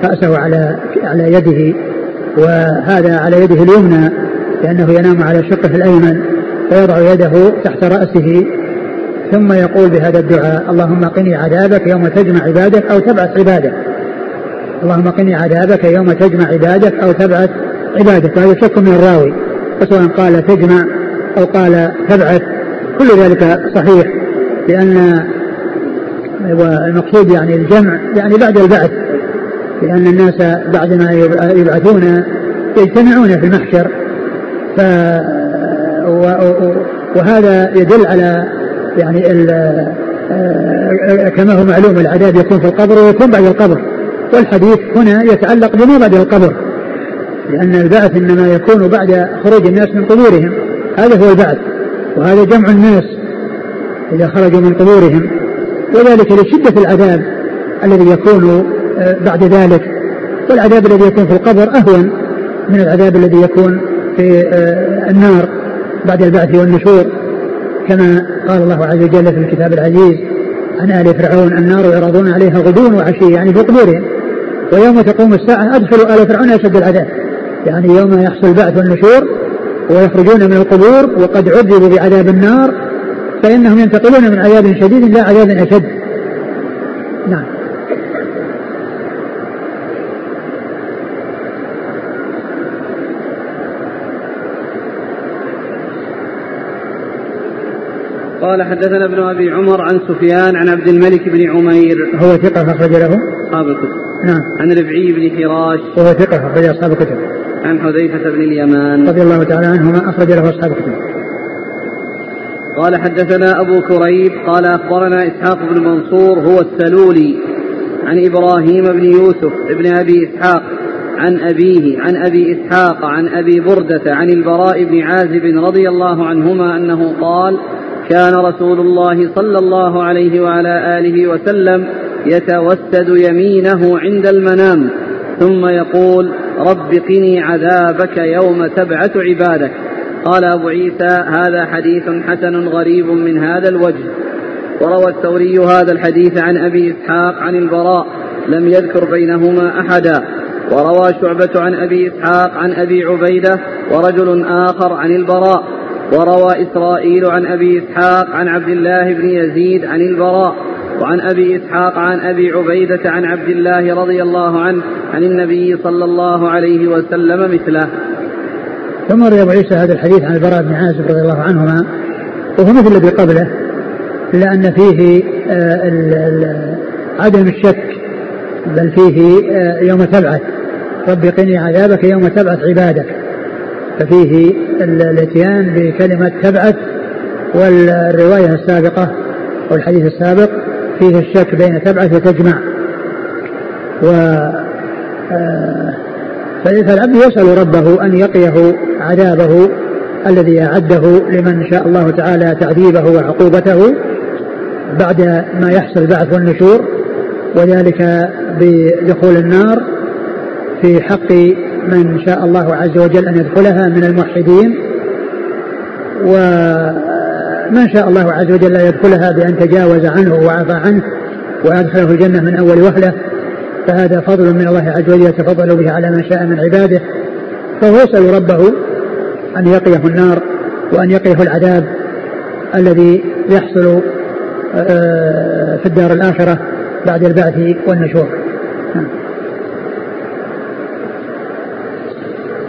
رأسه على على يده وهذا على يده اليمنى لأنه ينام على شقه الأيمن فيضع يده تحت رأسه ثم يقول بهذا الدعاء اللهم قني عذابك يوم تجمع عبادك أو تبعث عبادك. اللهم قني عذابك يوم تجمع عبادك أو تبعث عبادك وهذا شك من الراوي. وسواء قال تجمع أو قال تبعث كل ذلك صحيح لأن والمقصود يعني الجمع يعني بعد البعث لأن الناس بعدما يبعثون يجتمعون في المحشر. ف وهذا يدل على يعني كما هو معلوم العذاب يكون في القبر ويكون بعد القبر. والحديث هنا يتعلق بما بعد القبر. لأن البعث إنما يكون بعد خروج الناس من قبورهم. هذا هو البعث وهذا جمع الناس إذا خرجوا من قبورهم. وذلك لشدة العذاب الذي يكون آه، بعد ذلك. والعذاب الذي يكون في القبر أهون من العذاب الذي يكون في آه، النار بعد البعث والنشور. كما قال الله عز وجل في الكتاب العزيز عن آل فرعون النار يعرضون عليها غدوا وعشي يعني في قبورهم. ويوم تقوم الساعة أدخلوا آل فرعون أشد العذاب. يعني يوم يحصل البعث والنشور ويخرجون من القبور وقد عذبوا بعذاب النار فإنهم ينتقلون من عذاب شديد إلى عذاب أشد. نعم. قال حدثنا ابن أبي عمر عن سفيان عن عبد الملك بن عمير. هو ثقة أخرج له؟ أصحاب الكتب. نعم. عن ربعي بن حراش وهو ثقة أخرج أصحاب الكتب. عن حذيفة بن اليمان. رضي الله تعالى عنهما أخرج له أصحاب الكتب قال حدثنا أبو كريب قال أخبرنا إسحاق بن منصور هو السلولي عن إبراهيم بن يوسف بن أبي إسحاق عن أبيه عن أبي إسحاق عن أبي بردة عن البراء بن عازب رضي الله عنهما أنه قال كان رسول الله صلى الله عليه وعلى آله وسلم يتوسد يمينه عند المنام. ثم يقول رب قني عذابك يوم تبعث عبادك. قال أبو عيسى هذا حديث حسن غريب من هذا الوجه. وروى الثوري هذا الحديث عن أبي إسحاق عن البراء لم يذكر بينهما أحدا. وروى شعبة عن أبي إسحاق عن أبي عبيدة ورجل آخر عن البراء. وروى إسرائيل عن أبي إسحاق عن عبد الله بن يزيد عن البراء. وعن أبي إسحاق عن أبي عبيدة عن عبد الله رضي الله عنه عن النبي صلى الله عليه وسلم مثله. ثم روي أبو عيسى هذا الحديث عن البراء بن عازب رضي الله عنهما وهو مثل الذي قبله إلا أن فيه آه، عدم الشك بل فيه آه، يوم تبعث رب قني عذابك يوم تبعث عبادك ففيه الاتيان بكلمة تبعث والرواية السابقة والحديث السابق فيه الشك بين تبعث وتجمع و آه، فالعبد يسأل ربه أن يقيه عذابه الذي أعده لمن شاء الله تعالى تعذيبه وعقوبته بعد ما يحصل البعث والنشور وذلك بدخول النار في حق من شاء الله عز وجل أن يدخلها من الموحدين. ومن شاء الله عز وجل لا يدخلها بأن تجاوز عنه وعفى عنه وأدخله الجنة من أول وهلة. فهذا فضل من الله عز وجل يتفضل به على من شاء من عباده. فهو يسأل ربه أن يقيه النار وأن يقيه العذاب الذي يحصل آه، في الدار الآخرة بعد البعث والنشور. نعم.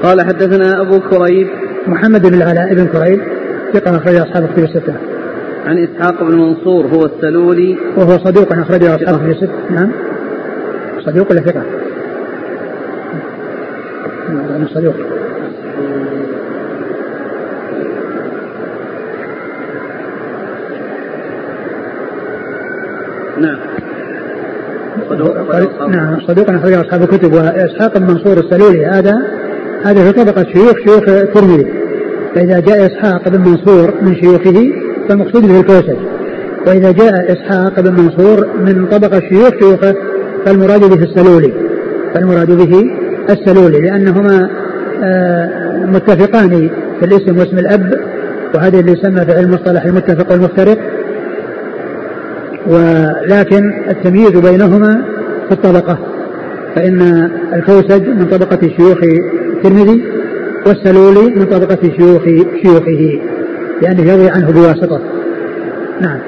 قال حدثنا أبو كريب. محمد بن العلاء بن كريب. ثقة أخرج أصحاب كتب الستة. عن إسحاق بن منصور هو السلولي وهو صدوق أخرجه أصحاب كتب الستة. نعم. صدوق ولا ثقة؟ نعم صدوق. نعم صدوق نعم صدوق أخرجه أصحاب الكتب وإسحاق بن منصور السلولي هذا هذا في طبقة شيوخ شيوخ الترمذي فإذا جاء إسحاق بن منصور من شيوخه فالمقصود به الكوسج وإذا جاء إسحاق بن منصور من طبقة شيوخ شيوخه فالمراد به السلولي. فالمراد به السلولي لأنهما آه، متفقان في الاسم واسم الأب وهذا اللي يسمى في علم المصطلح المتفق والمفترق. ولكن التمييز بينهما في الطبقة. فإن الكوسج من طبقة شيوخ الترمذي والسلولي من طبقة شيوخ شيوخه لأنه يروي عنه بواسطة. نعم.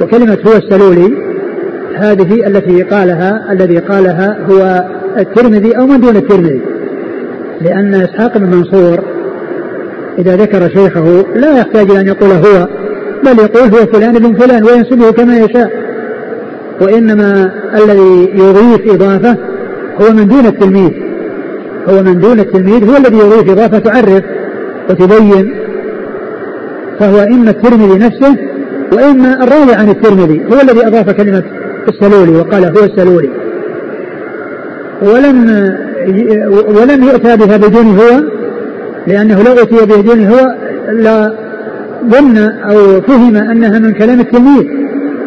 وكلمة هو السلولي هذه التي قالها الذي قالها هو الترمذي أو من دون الترمذي. لأن إسحاق بن منصور إذا ذكر شيخه لا يحتاج أن يقول هو بل يقول هو فلان بن فلان وينسبه كما يشاء. وإنما الذي يضيف إضافة هو من دون التلميذ. هو من دون التلميذ هو الذي يضيف إضافة تعرف وتبين. فهو إما الترمذي نفسه وإما الراوي عن الترمذي هو الذي أضاف كلمة السلولي وقال هو السلولي. ولم ولم يؤتى بها بدون هو لأنه لو أتي بها بدون هو لا ظن أو فهم أنها من كلام التلميذ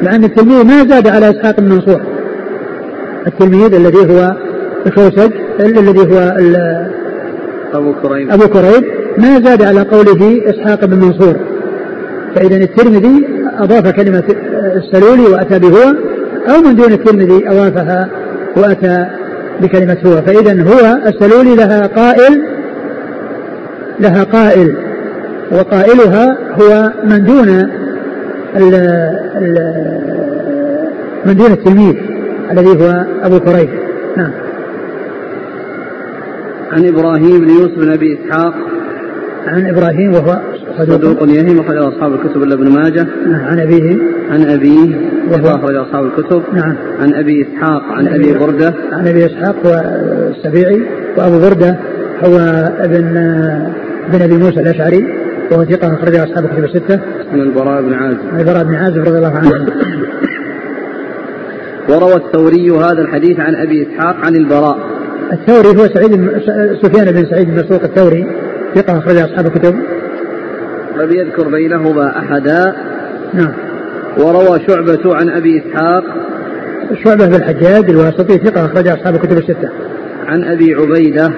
لأن التلميذ ما زاد على إسحاق بن منصور التلميذ الذي هو الكوسج الذي هو أبو كريب أبو كريب ما زاد على قوله إسحاق بن منصور. فإذا الترمذي أضاف كلمة السلولي وأتى بهو أو من دون الترمذي أضافها وأتى بكلمة هو. فإذا هو السلولي لها قائل لها قائل وقائلها هو من دون ال ال من دون التلميذ الذي هو أبو كريب نعم. عن إبراهيم بن يوسف بن أبي إسحاق. عن إبراهيم وهو صدوق يهم أخرج أصحاب الكتب إلا ابن ماجه. نعم عن أبيه. عن أبيه وهو أخرج أصحاب الكتب. نعم. عن أبي إسحاق عن أبي بردة. عن أبي إسحاق هو السبيعي وأبو بردة هو ابن بن أبي موسى الأشعري وهو ثقة أخرج أصحاب الكتب الستة. عن البراء بن عازب. عن البراء بن عازب رضي الله عنه. وروى الثوري هذا الحديث عن أبي إسحاق عن البراء. الثوري هو سعيد سفيان بن سعيد بن مسروق الثوري. ثقة أخرج أصحاب الكتب. لم يذكر بينهما أحدا. نعم. وروى شعبة عن أبي إسحاق. شعبة بن الحجاج الواسطي ثقة أخرج أصحاب الكتب الستة. عن أبي عبيدة.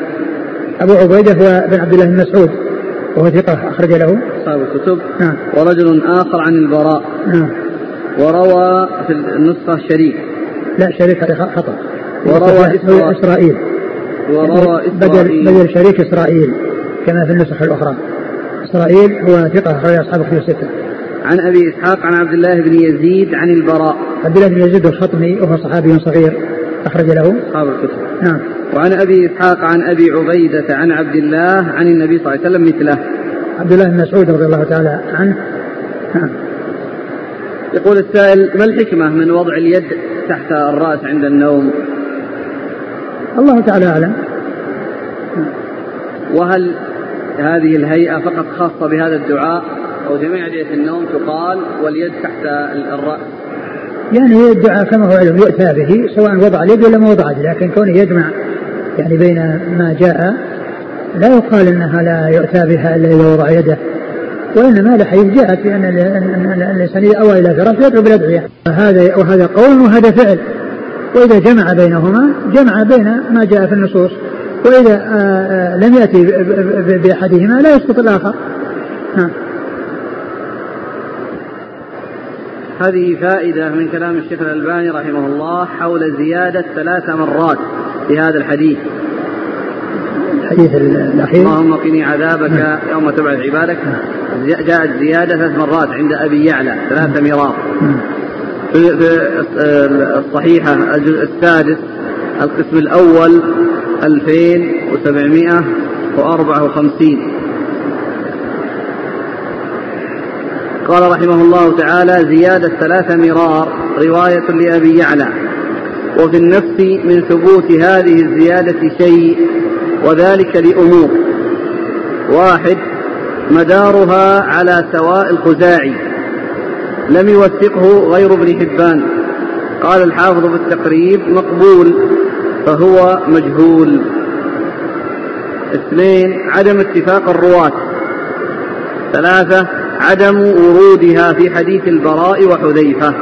أبو عبيدة هو بن عبد الله بن مسعود وهو ثقة أخرج له. أصحاب الكتب. نعم. ورجل آخر عن البراء. نعم. وروى في النسخة شريك. لا شريك خطأ. وروى إسرائيل. وروى بدل بدل شريك إسرائيل كما في النسخ الأخرى. إسرائيل هو ثقة أخرج أصحاب الكتب الستة عن أبي إسحاق عن عبد الله بن يزيد عن البراء. عبد الله بن يزيد الخطمي وهو صحابي صغير أخرج له. أصحاب الكتب. نعم. وعن أبي إسحاق عن أبي عبيدة عن عبد الله عن النبي صلى الله عليه وسلم مثله. عبد الله بن مسعود رضي الله تعالى عنه. نعم. يقول السائل ما الحكمة من وضع اليد تحت الرأس عند النوم؟ الله تعالى أعلم. وهل هذه الهيئة فقط خاصة بهذا الدعاء أو جميع أدعية النوم تقال واليد تحت الرأس؟ يعني الدعاء كما هو علم يؤتى به سواء وضع اليد ولا ما وضع لكن كونه يجمع يعني بين ما جاء لا يقال إنها لا يؤتى بها إلا إذا وضع يده. وإنما الحديث جاءت في ان الإنسان إذا أوى إلى فراش يدعو بالأدعية. هذا وهذا قول وهذا فعل. وإذا جمع بينهما جمع بين ما جاء في النصوص. وإذا آه، آه، لم يأتي بأحدهما لا يسقط الآخر. نعم. هذه فائدة من كلام الشيخ الألباني رحمه الله حول زيادة ثلاث مرات في هذا الحديث. الحديث الأخير. اللهم قني عذابك نعم. يوم تبعث عبادك. جاءت زيادة ثلاث مرات عند أبي يعلى ثلاث مرات. نعم. في, الصحيحة الجزء السادس القسم الأول 2754 قال رحمه الله تعالى زيادة ثلاث مرار رواية لأبي يعلى. وفي النفس من ثبوت هذه الزيادة شيء وذلك لأمور. واحد مدارها على سواء الخزاعي. لم يوثقه غير ابن حبان. قال الحافظ في التقريب مقبول فهو مجهول. اثنين عدم اتفاق الرواة. ثلاثة عدم ورودها في حديث البراء وحذيفة.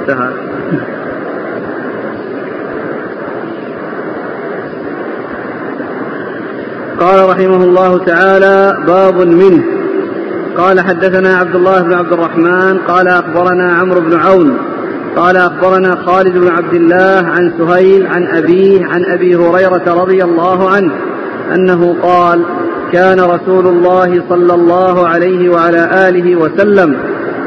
انتهى. قال رحمه الله تعالى باب منه. قال حدثنا عبد الله بن عبد الرحمن قال أخبرنا عمرو بن عون قال أخبرنا خالد بن عبد الله عن سهيل عن أبيه عن أبي هريرة رضي الله عنه أنه قال كان رسول الله صلى الله عليه وعلى آله وسلم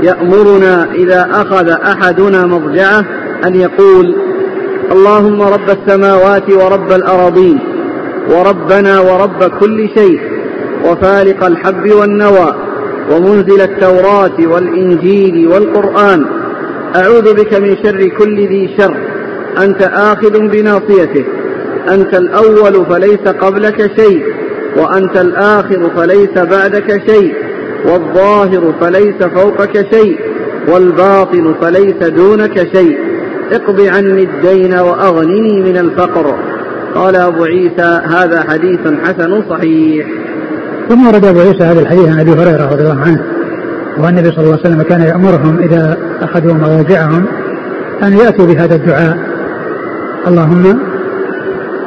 يأمرنا إذا أخذ أحدنا مضجعه أن يقول اللهم رب السماوات ورب الارضين وربنا ورب كل شيء وفالق الحب والنوى ومنزل التوراة والإنجيل والقرآن. أعوذ بك من شر كل ذي شر. أنت آخذ بناصيته. أنت الأول فليس قبلك شيء وأنت الآخر فليس بعدك شيء والظاهر فليس فوقك شيء والباطن فليس دونك شيء. اقض عني الدين وأغنني من الفقر. قال أبو عيسى هذا حديث حسن صحيح. ثم ورد أبو عيسى هذا الحديث عن أبي هريرة رضي الله عنه والنبي صلى الله عليه وسلم كان يأمرهم إذا أخذوا مواجعهم أن يأتوا بهذا الدعاء. اللهم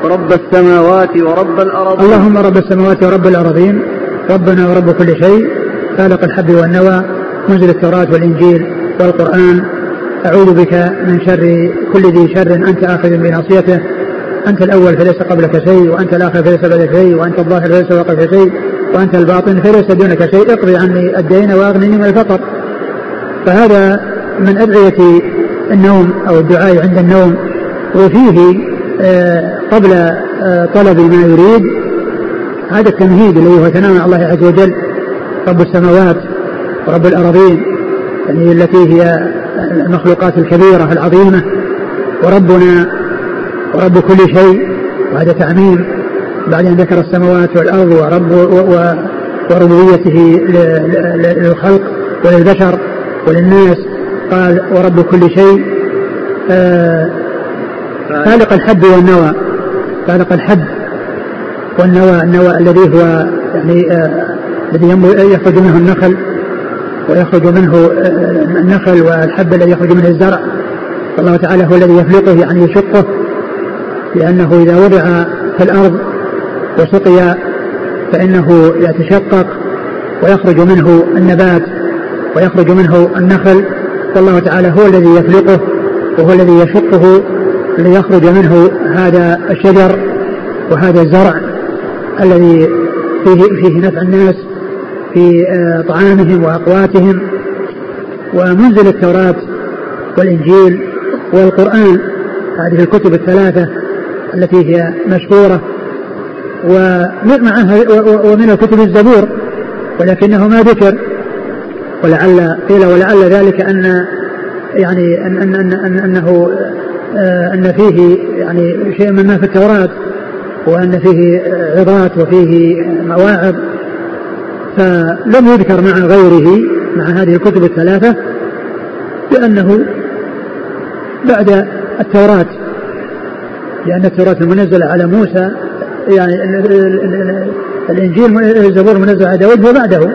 رب السماوات ورب الأرضين. اللهم رب السماوات ورب الأرضين. ربنا ورب كل شيء. خالق الحب والنوى. منزل التوراة والإنجيل والقرآن. أعوذ بك من شر كل ذي شر. أنت آخذ بناصيته. أنت الأول فليس قبلك شيء وأنت الآخر فليس بعدك شيء وأنت الظاهر فليس فوقك شيء. وأنت الباطن فليس دونك شيء اقضي عني الدين وأغنني من الفقر. فهذا من أدعية النوم أو الدعاء عند النوم. وفيه آه، قبل آه، طلب ما يريد هذا التمهيد الذي هو ثناء الله عز وجل. رب السماوات ورب الأراضين يعني التي هي المخلوقات الكبيرة العظيمة. وربنا ورب كل شيء وهذا تعميم. بعد أن ذكر السماوات والأرض ورب وربوبيته للخلق وللبشر وللناس قال ورب كل شيء. آه خالق الحب والنوى خالق الحب والنوى النوى الذي هو يعني آه الذي يخرج منه النخل ويخرج منه آه النخل والحب الذي يخرج منه الزرع. فالله تعالى هو الذي يفلقه يعني يشقه لأنه إذا وضع في الأرض وسقي فإنه يتشقق ويخرج منه النبات ويخرج منه النخل فالله تعالى هو الذي يفلقه وهو الذي يشقه ليخرج منه هذا الشجر وهذا الزرع الذي فيه فيه نفع الناس في آه، طعامهم وأقواتهم. ومنزل التوراة والإنجيل والقرآن هذه الكتب الثلاثة التي هي مشهورة ومعها ومن الكتب الزبور ولكنه ما ذكر. ولعل قيل ولعل ذلك ان يعني أن أن أن أنه آه، أن فيه يعني شيء مما في التوراة وأن فيه عظات وفيه مواعظ. فلم يذكر مع غيره مع هذه الكتب الثلاثة لأنه بعد التوراة لأن التوراة المنزلة على موسى يعني الإنجيل الزبور المنزل على داود هو بعده.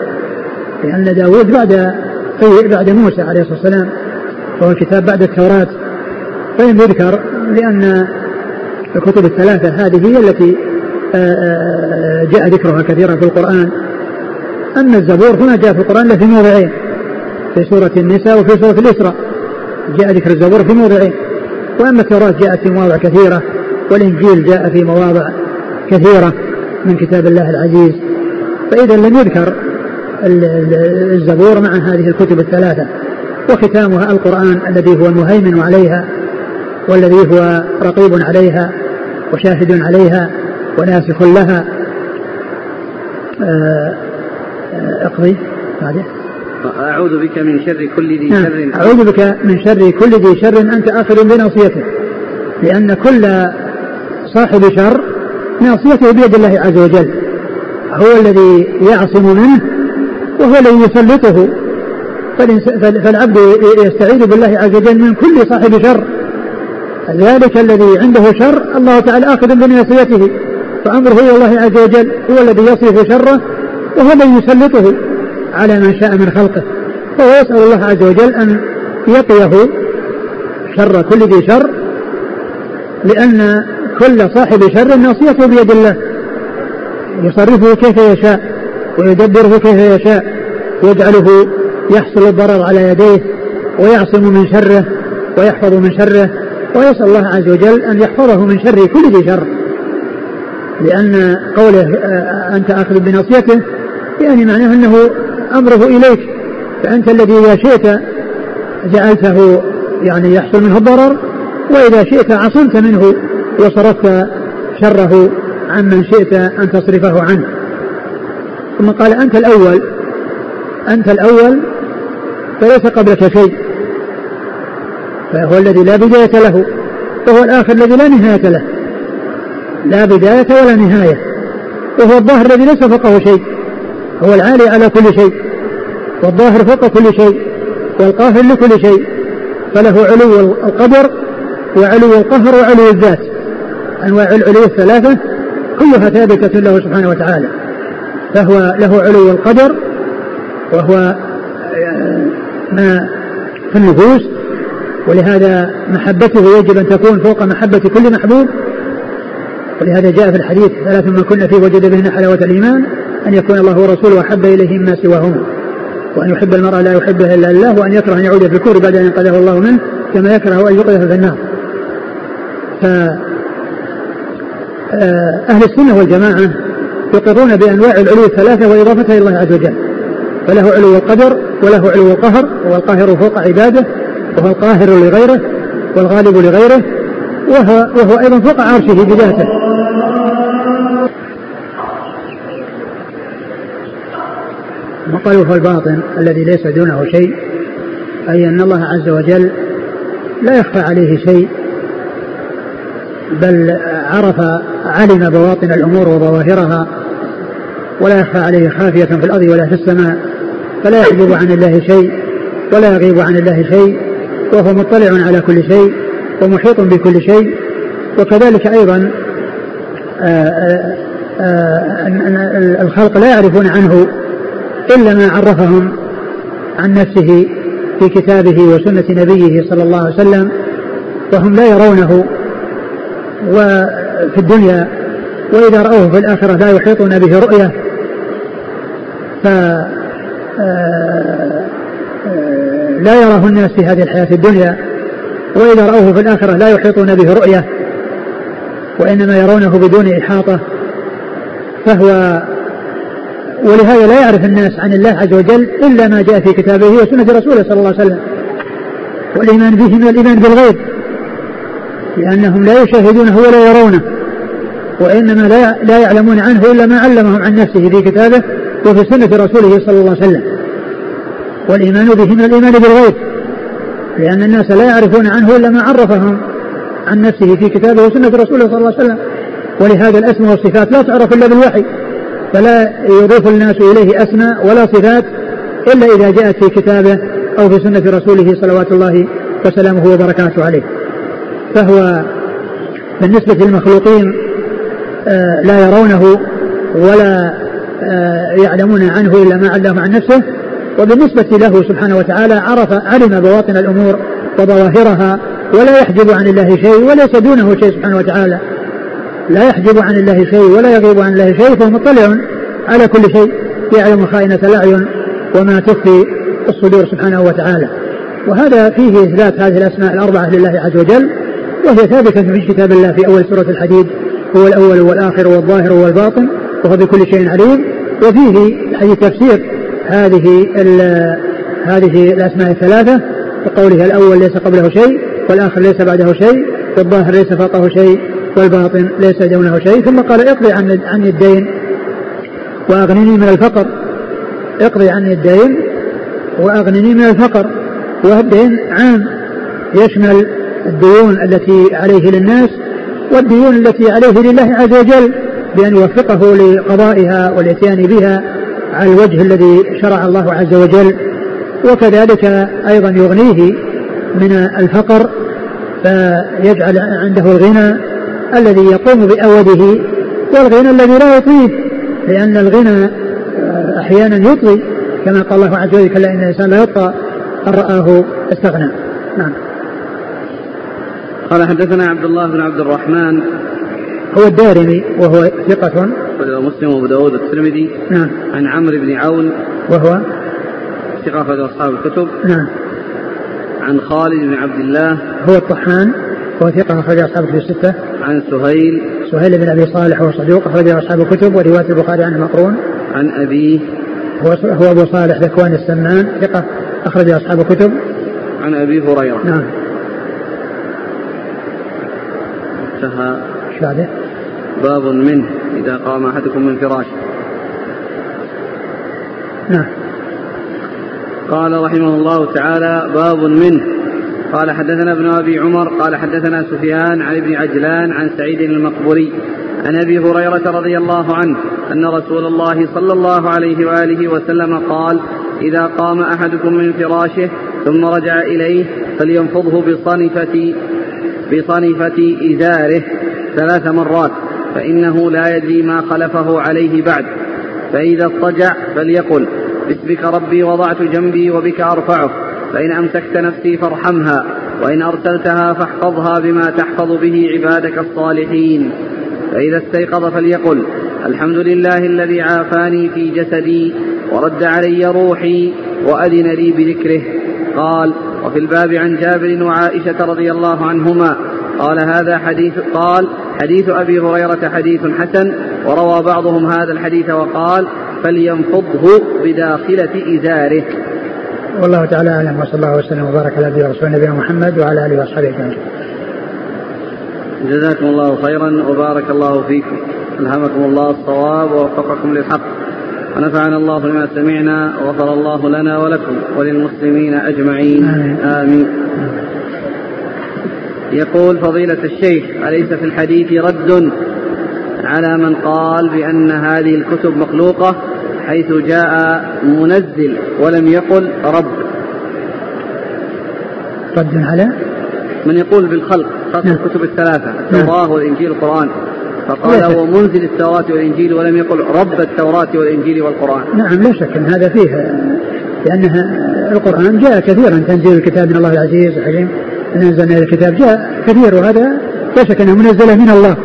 لأن داود بعد بعد موسى عليه الصلاة والسلام وهو الكتاب بعد التوراة. فلم يذكر لأن الكتب الثلاثة هذه هي التي آه، آه، جاء ذكرها كثيرا في القرآن. أما الزبور هنا جاء في القرآن في موضعين في سورة النساء وفي سورة الإسراء جاء ذكر الزبور في موضعين. وأما التوراة جاءت في مواضع كثيرة والإنجيل جاء في مواضع كثيرة من كتاب الله العزيز. فإذا لم يذكر الزبور مع هذه الكتب الثلاثة وختامها القرآن الذي هو المهيمن عليها والذي هو رقيب عليها وشاهد عليها وناسخ لها. آه، اقضي. بعده. أعوذ بك من شر كل ذي نعم. شر. أعوذ بك من شر كل ذي شر أنت آخذ بناصيته لأن كل صاحب شر ناصيته بيد الله عز وجل. هو الذي يعصم منه وهو الذي يسلطه. فالعبد يستعيذ بالله عز وجل من كل صاحب شر. ذلك الذي عنده شر الله تعالى آخذ بناصيته فأمره إلى الله عز وجل هو الذي يصرف شره وهو الذي يسلطه على من شاء من خلقه. فهو يسأل الله عز وجل أن يقيه شر كل ذي شر لأن كل صاحب شر ناصيته بيد الله. يصرفه كيف يشاء ويدبره كيف يشاء ويجعله يحصل الضرر على يديه ويعصم من شره ويحفظ من شره ويسأل الله عز وجل أن يحفظه من شر كل ذي شر. لأن قوله آه، أنت آخذ بناصيته يعني معناه أنه أمره إليك. فأنت الذي إذا شئت جعلته يعني يحصل منه الضرر وإذا شئت عصمت منه. وصرفت شره عمن شئت أن تصرفه عنه. ثم قال أنت الأول أنت الأول فليس قبلك شيء فهو الذي لا بداية له وهو الآخر الذي لا نهاية له. لا بداية ولا نهاية وهو الظاهر الذي ليس فوقه شيء هو العالي على كل شيء والظاهر فوق كل شيء والقاهر لكل شيء فله علو القدر وعلو القهر وعلو الذات. أنواع العلو الثلاثة كلها ثابتة له سبحانه وتعالى. فهو له علو القدر وهو آه، ما في النفوس ولهذا محبته يجب أن تكون فوق محبة كل محبوب. ولهذا جاء في الحديث ثلاث من كنا فيه وجد بهن حلاوة الإيمان أن يكون الله ورسوله أحب إليه مما سواهما وأن يحب المرء لا يحبه إلا الله وأن يكره أن يعود في الكفر بعد أن ينقذه الله منه كما يكره أن يقذف في النار. ف أهل السنة والجماعة يقرون بأنواع العلو الثلاثة وإضافتها إلى الله عز وجل. فله علو القدر وله علو القهر وهو القاهر فوق عباده وهو القاهر لغيره والغالب لغيره وهو, وهو أيضا فوق عرشه بذاته. وقالوا هو الباطن الذي ليس دونه شيء أي أن الله عز وجل لا يخفى عليه شيء بل عرف علم بواطن الأمور وظواهرها ولا يخفى عليه خافية في الأرض ولا في السماء فلا يحجب عن الله شيء ولا يغيب عن الله شيء وهو مطلع على كل شيء ومحيط بكل شيء وكذلك أيضا آه، آآ آه، الخلق لا يعرفون عنه إلا ما عرفهم عن نفسه في كتابه وسنة نبيه صلى الله عليه وسلم وهم لا يرونه وفي الدنيا وإذا رأوه في الآخرة لا يحيطون به رؤية ف آه، لا يراه الناس في هذه الحياة الدنيا وإذا رأوه في الآخرة لا يحيطون به رؤية وإنما يرونه بدون إحاطة فهو ولهذا لا يعرف الناس عن الله عز وجل إلا ما جاء في كتابه وسنة رسوله صلى الله عليه وسلم والإيمان به من الإيمان بالغيب. لأنهم لا يشاهدونه ولا يرونه وإنما لا لا يعلمون عنه إلا ما علمهم عن نفسه في كتابه وفي سنة رسوله صلى الله عليه وسلم. والإيمان به من الإيمان بالغيب لأن الناس لا يعرفون عنه إلا ما عرفهم عن نفسه في كتابه وسنة رسوله صلى الله عليه وسلم. ولهذا الأسماء والصفات لا تعرف إلا بالوحي فلا يضيف الناس إليه أسماء ولا صفات إلا إذا جاءت في كتابه أو في سنة رسوله صلوات الله وسلامه وبركاته عليه. فهو بالنسبة للمخلوقين آه، لا يرونه ولا آه، يعلمون عنه إلا ما علم عن نفسه. وبالنسبة له سبحانه وتعالى عرف علم بواطن الأمور وظواهرها ولا يحجب عن الله شيء وليس دونه شيء سبحانه وتعالى. لا يحجب عن الله شيء ولا يغيب عن الله شيء فهو مطلع على كل شيء. يعلم خائنة الأعين وما تخفي الصدور سبحانه وتعالى. وهذا فيه إثبات هذه الأسماء الأربعة لله عز وجل. وهي ثابتة في كتاب الله في أول سورة الحديد هو الأول والآخر والظاهر والباطن وهو بكل شيء عليم. وفيه حديث تفسير هذه هذه الأسماء الثلاثة وقوله الأول ليس قبله شيء والآخر ليس بعده شيء والظاهر ليس فوقه شيء والباطن ليس دونه شيء. ثم قال اقضي عن عني الدين. وأغنني من الفقر. اقضي عني الدين. وأغنني من الفقر. والدين عام يشمل الديون التي عليه للناس والديون التي عليه لله عز وجل بأن يوفقه لقضائها والإتيان بها على الوجه الذي شرع الله عز وجل. وكذلك أيضا يغنيه من الفقر فيجعل عنده الغنى الذي يقوم بأوده والغنى الذي لا يطيب لأن الغنى أحيانا يطغي كما قال الله عز وجل كلا إن الإنسان لا يطغى أن رآه استغنى نعم. قال حدثنا عبد الله بن عبد الرحمن. هو الدارمي وهو ثقة. مسلم وأبو داود الترمذي نعم. عن عمرو بن عون. وهو؟ ثقة أخرج أصحاب الكتب. نعم. عن خالد بن عبد الله. هو الطحان هو ثقة أخرج أصحاب الكتب الستة. عن سهيل. سهيل بن أبي صالح وهو صدوق أخرج أصحاب الكتب ورواية البخاري عنه مقرون. عن أبيه هو هو أبو صالح ذكوان السمان ثقة أخرج أصحاب الكتب. عن أبي هريرة. نعم. انتهى بعده باب منه إذا قام أحدكم من فراشه. نعم. قال رحمه الله تعالى باب منه. قال حدثنا ابن أبي عمر قال حدثنا سفيان عن ابن عجلان عن سعيد المقبوري عن أبي هريرة رضي الله عنه أن رسول الله صلى الله عليه وآله وسلم قال إذا قام أحدكم من فراشه ثم رجع إليه فلينفضه بصنفة بصنفه إزاره ثلاث مرات فإنه لا يدري ما خلفه عليه بعد. فإذا اضطجع فليقل باسمك ربي وضعت جنبي وبك أرفعه فإن أمسكت نفسي فارحمها وإن أرسلتها فاحفظها بما تحفظ به عبادك الصالحين. فإذا استيقظ فليقل الحمد لله الذي عافاني في جسدي ورد علي روحي وأذن لي بذكره. قال وفي الباب عن جابر وعائشة رضي الله عنهما قال هذا حديث قال حديث أبي هريرة حديث حسن وروى بعضهم هذا الحديث وقال فلينفضه بداخلة إزاره. والله تعالى أعلم وصلى الله وسلم وبارك على نبينا محمد وعلى آله وأصحابه أجمعين. جزاكم الله خيرا وبارك الله فيكم. ألهمكم الله الصواب ووفقكم للحق. ونفعنا الله بما سمعنا وغفر الله لنا ولكم وللمسلمين أجمعين. آمين. يقول فضيلة الشيخ أليس في الحديث رد على من قال بأن هذه الكتب مخلوقة حيث جاء منزل ولم يقل رب رد على؟ من يقول بالخلق خاصة نعم. الكتب الثلاثة التوراة والإنجيل والقرآن. فقال هو منزل التوراة والإنجيل ولم يقل رب التوراة والإنجيل والقرآن. نعم لا شك أن هذا فيه لأنها القرآن جاء كثيرا تنزيل الكتاب من الله العزيز الحكيم أن أنزلنا الكتاب جاء كثير وهذا لا شك أنه منزلة من الله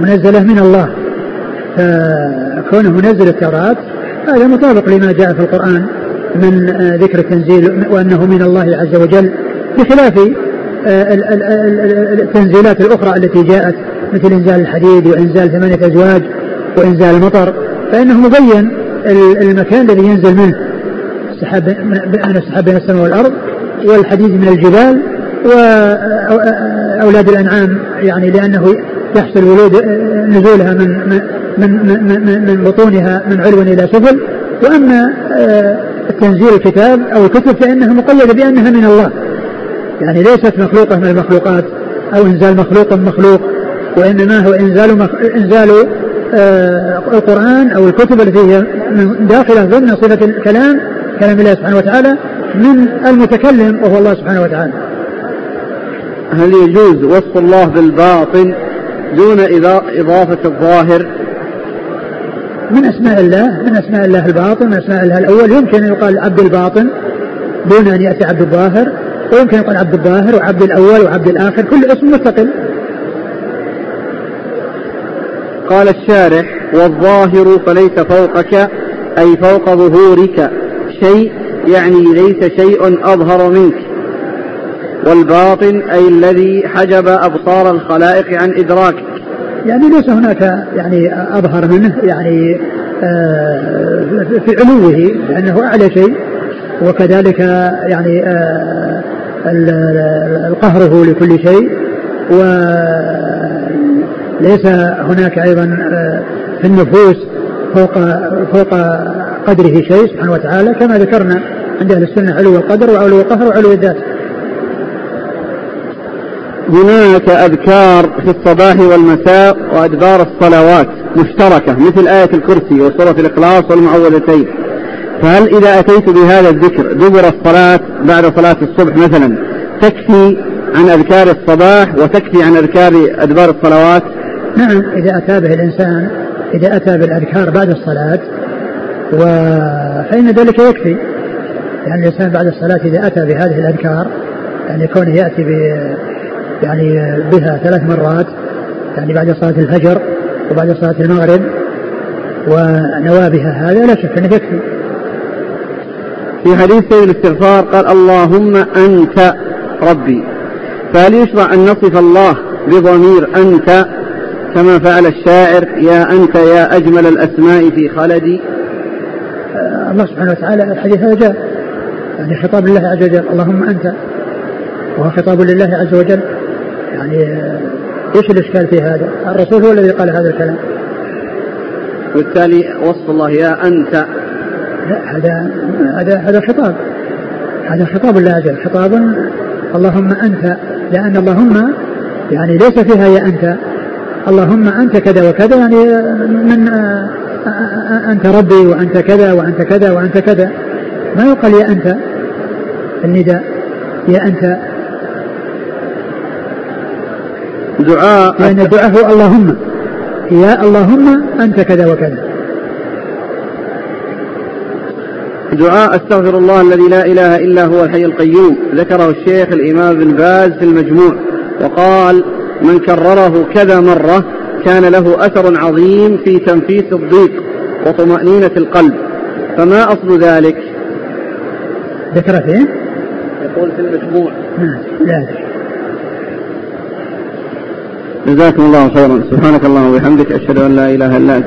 منزلة من الله. فكونه منزل التوراة هذا مطابق لما جاء في القرآن من ذكر التنزيل وأنه من الله عز وجل بخلاف التنزيلات الأخرى التي جاءت مثل إنزال الحديد وإنزال ثمانية أزواج وإنزال المطر فإنه مبين المكان الذي ينزل منه. السحاب من السحاب بين السماء والأرض والحديد من الجبال وأولاد الأنعام يعني لأنه يحصل ولود نزولها من من من من, من بطونها من علو إلى سفل. وأما تنزيل الكتاب أو الكتب فإنها مقيدة بأنها من الله. يعني ليست مخلوقة من المخلوقات أو إنزال مخلوق مخلوق. وإنما هو إنزال إنزال آه القرآن أو الكتب التي هي داخلة ضمن صفة الكلام كلام الله سبحانه وتعالى من المتكلم وهو الله سبحانه وتعالى. هل يجوز وصف الله بالباطن دون إضافة الظاهر؟ من أسماء الله من أسماء الله الباطن من أسماء الله الأول. يمكن أن يقال عبد الباطن دون أن يأتي عبد الظاهر ويمكن يقال عبد الظاهر وعبد الأول وعبد الآخر. كل اسم مستقل. قال الشارح والظاهر فليس فوقك أي فوق ظهورك شيء يعني ليس شيء أظهر منك. والباطن أي الذي حجب أبصار الخلائق عن إدراكك يعني ليس هناك يعني أظهر منه يعني آه، في علوه لأنه أعلى شيء. وكذلك يعني آه، قهره لكل شيء. وليس هناك أيضا آه، في النفوس فوق فوق قدره شيء سبحانه وتعالى كما ذكرنا عند أهل السنة علو القدر وعلو القهر وعلو الذات. هناك أذكار في الصباح والمساء وأدبار الصلوات مشتركة مثل آية الكرسي وسورة الإخلاص والمعوذتين. فهل إذا أتيت بهذا الذكر دبر الصلاة بعد صلاة الصبح مثلا تكفي عن أذكار الصباح وتكفي عن أذكار أدبار الصلوات؟ نعم. إذا أتى به الإنسان إذا أتى بالأذكار بعد الصلاة و... فإن ذلك يكفي. يعني الإنسان بعد الصلاة إذا أتى بهذه الأذكار يعني كونه يأتي ب... يعني بها ثلاث مرات يعني بعد صلاة الفجر وبعد صلاة المغرب ونوى بها هذا لا شك أنه يكفي. في حديث سيد الاستغفار قال اللهم أنت ربي. فهل يشرع أن نصف الله بضمير أنت كما فعل الشاعر يا أنت يا أجمل الأسماء في خلدي. آه، الله سبحانه وتعالى الحديث هذا جاء. يعني خطاب لله عز وجل اللهم أنت. وهو خطاب لله عز وجل. يعني آه، إيش الإشكال في هذا؟ الرسول هو الذي قال هذا الكلام. وبالتالي وصف الله يا أنت. لا هذا هذا هذا خطاب. هذا خطاب لا أجل خطاب اللهم أنت. لأن اللهم يعني ليس فيها يا أنت. اللهم أنت كذا وكذا يعني من أنت ربي وأنت كذا وأنت كذا وأنت كذا. ما يقال يا أنت النداء يا أنت دعاء. لأن الدعاء هو اللهم يا اللهم أنت كذا وكذا. دعاء أستغفر الله الذي لا إله إلا هو الحي القيوم ذكره الشيخ الإمام بن باز في المجموع وقال من كرره كذا مرة كان له أثر عظيم في تنفيس الضيق وطمأنينة القلب فما أصل ذلك؟ ذكر فين؟ يقول في المجموع نعم لا جزاكم الله خيرا سبحانك اللهم وبحمدك أشهد أن لا إله إلا أنت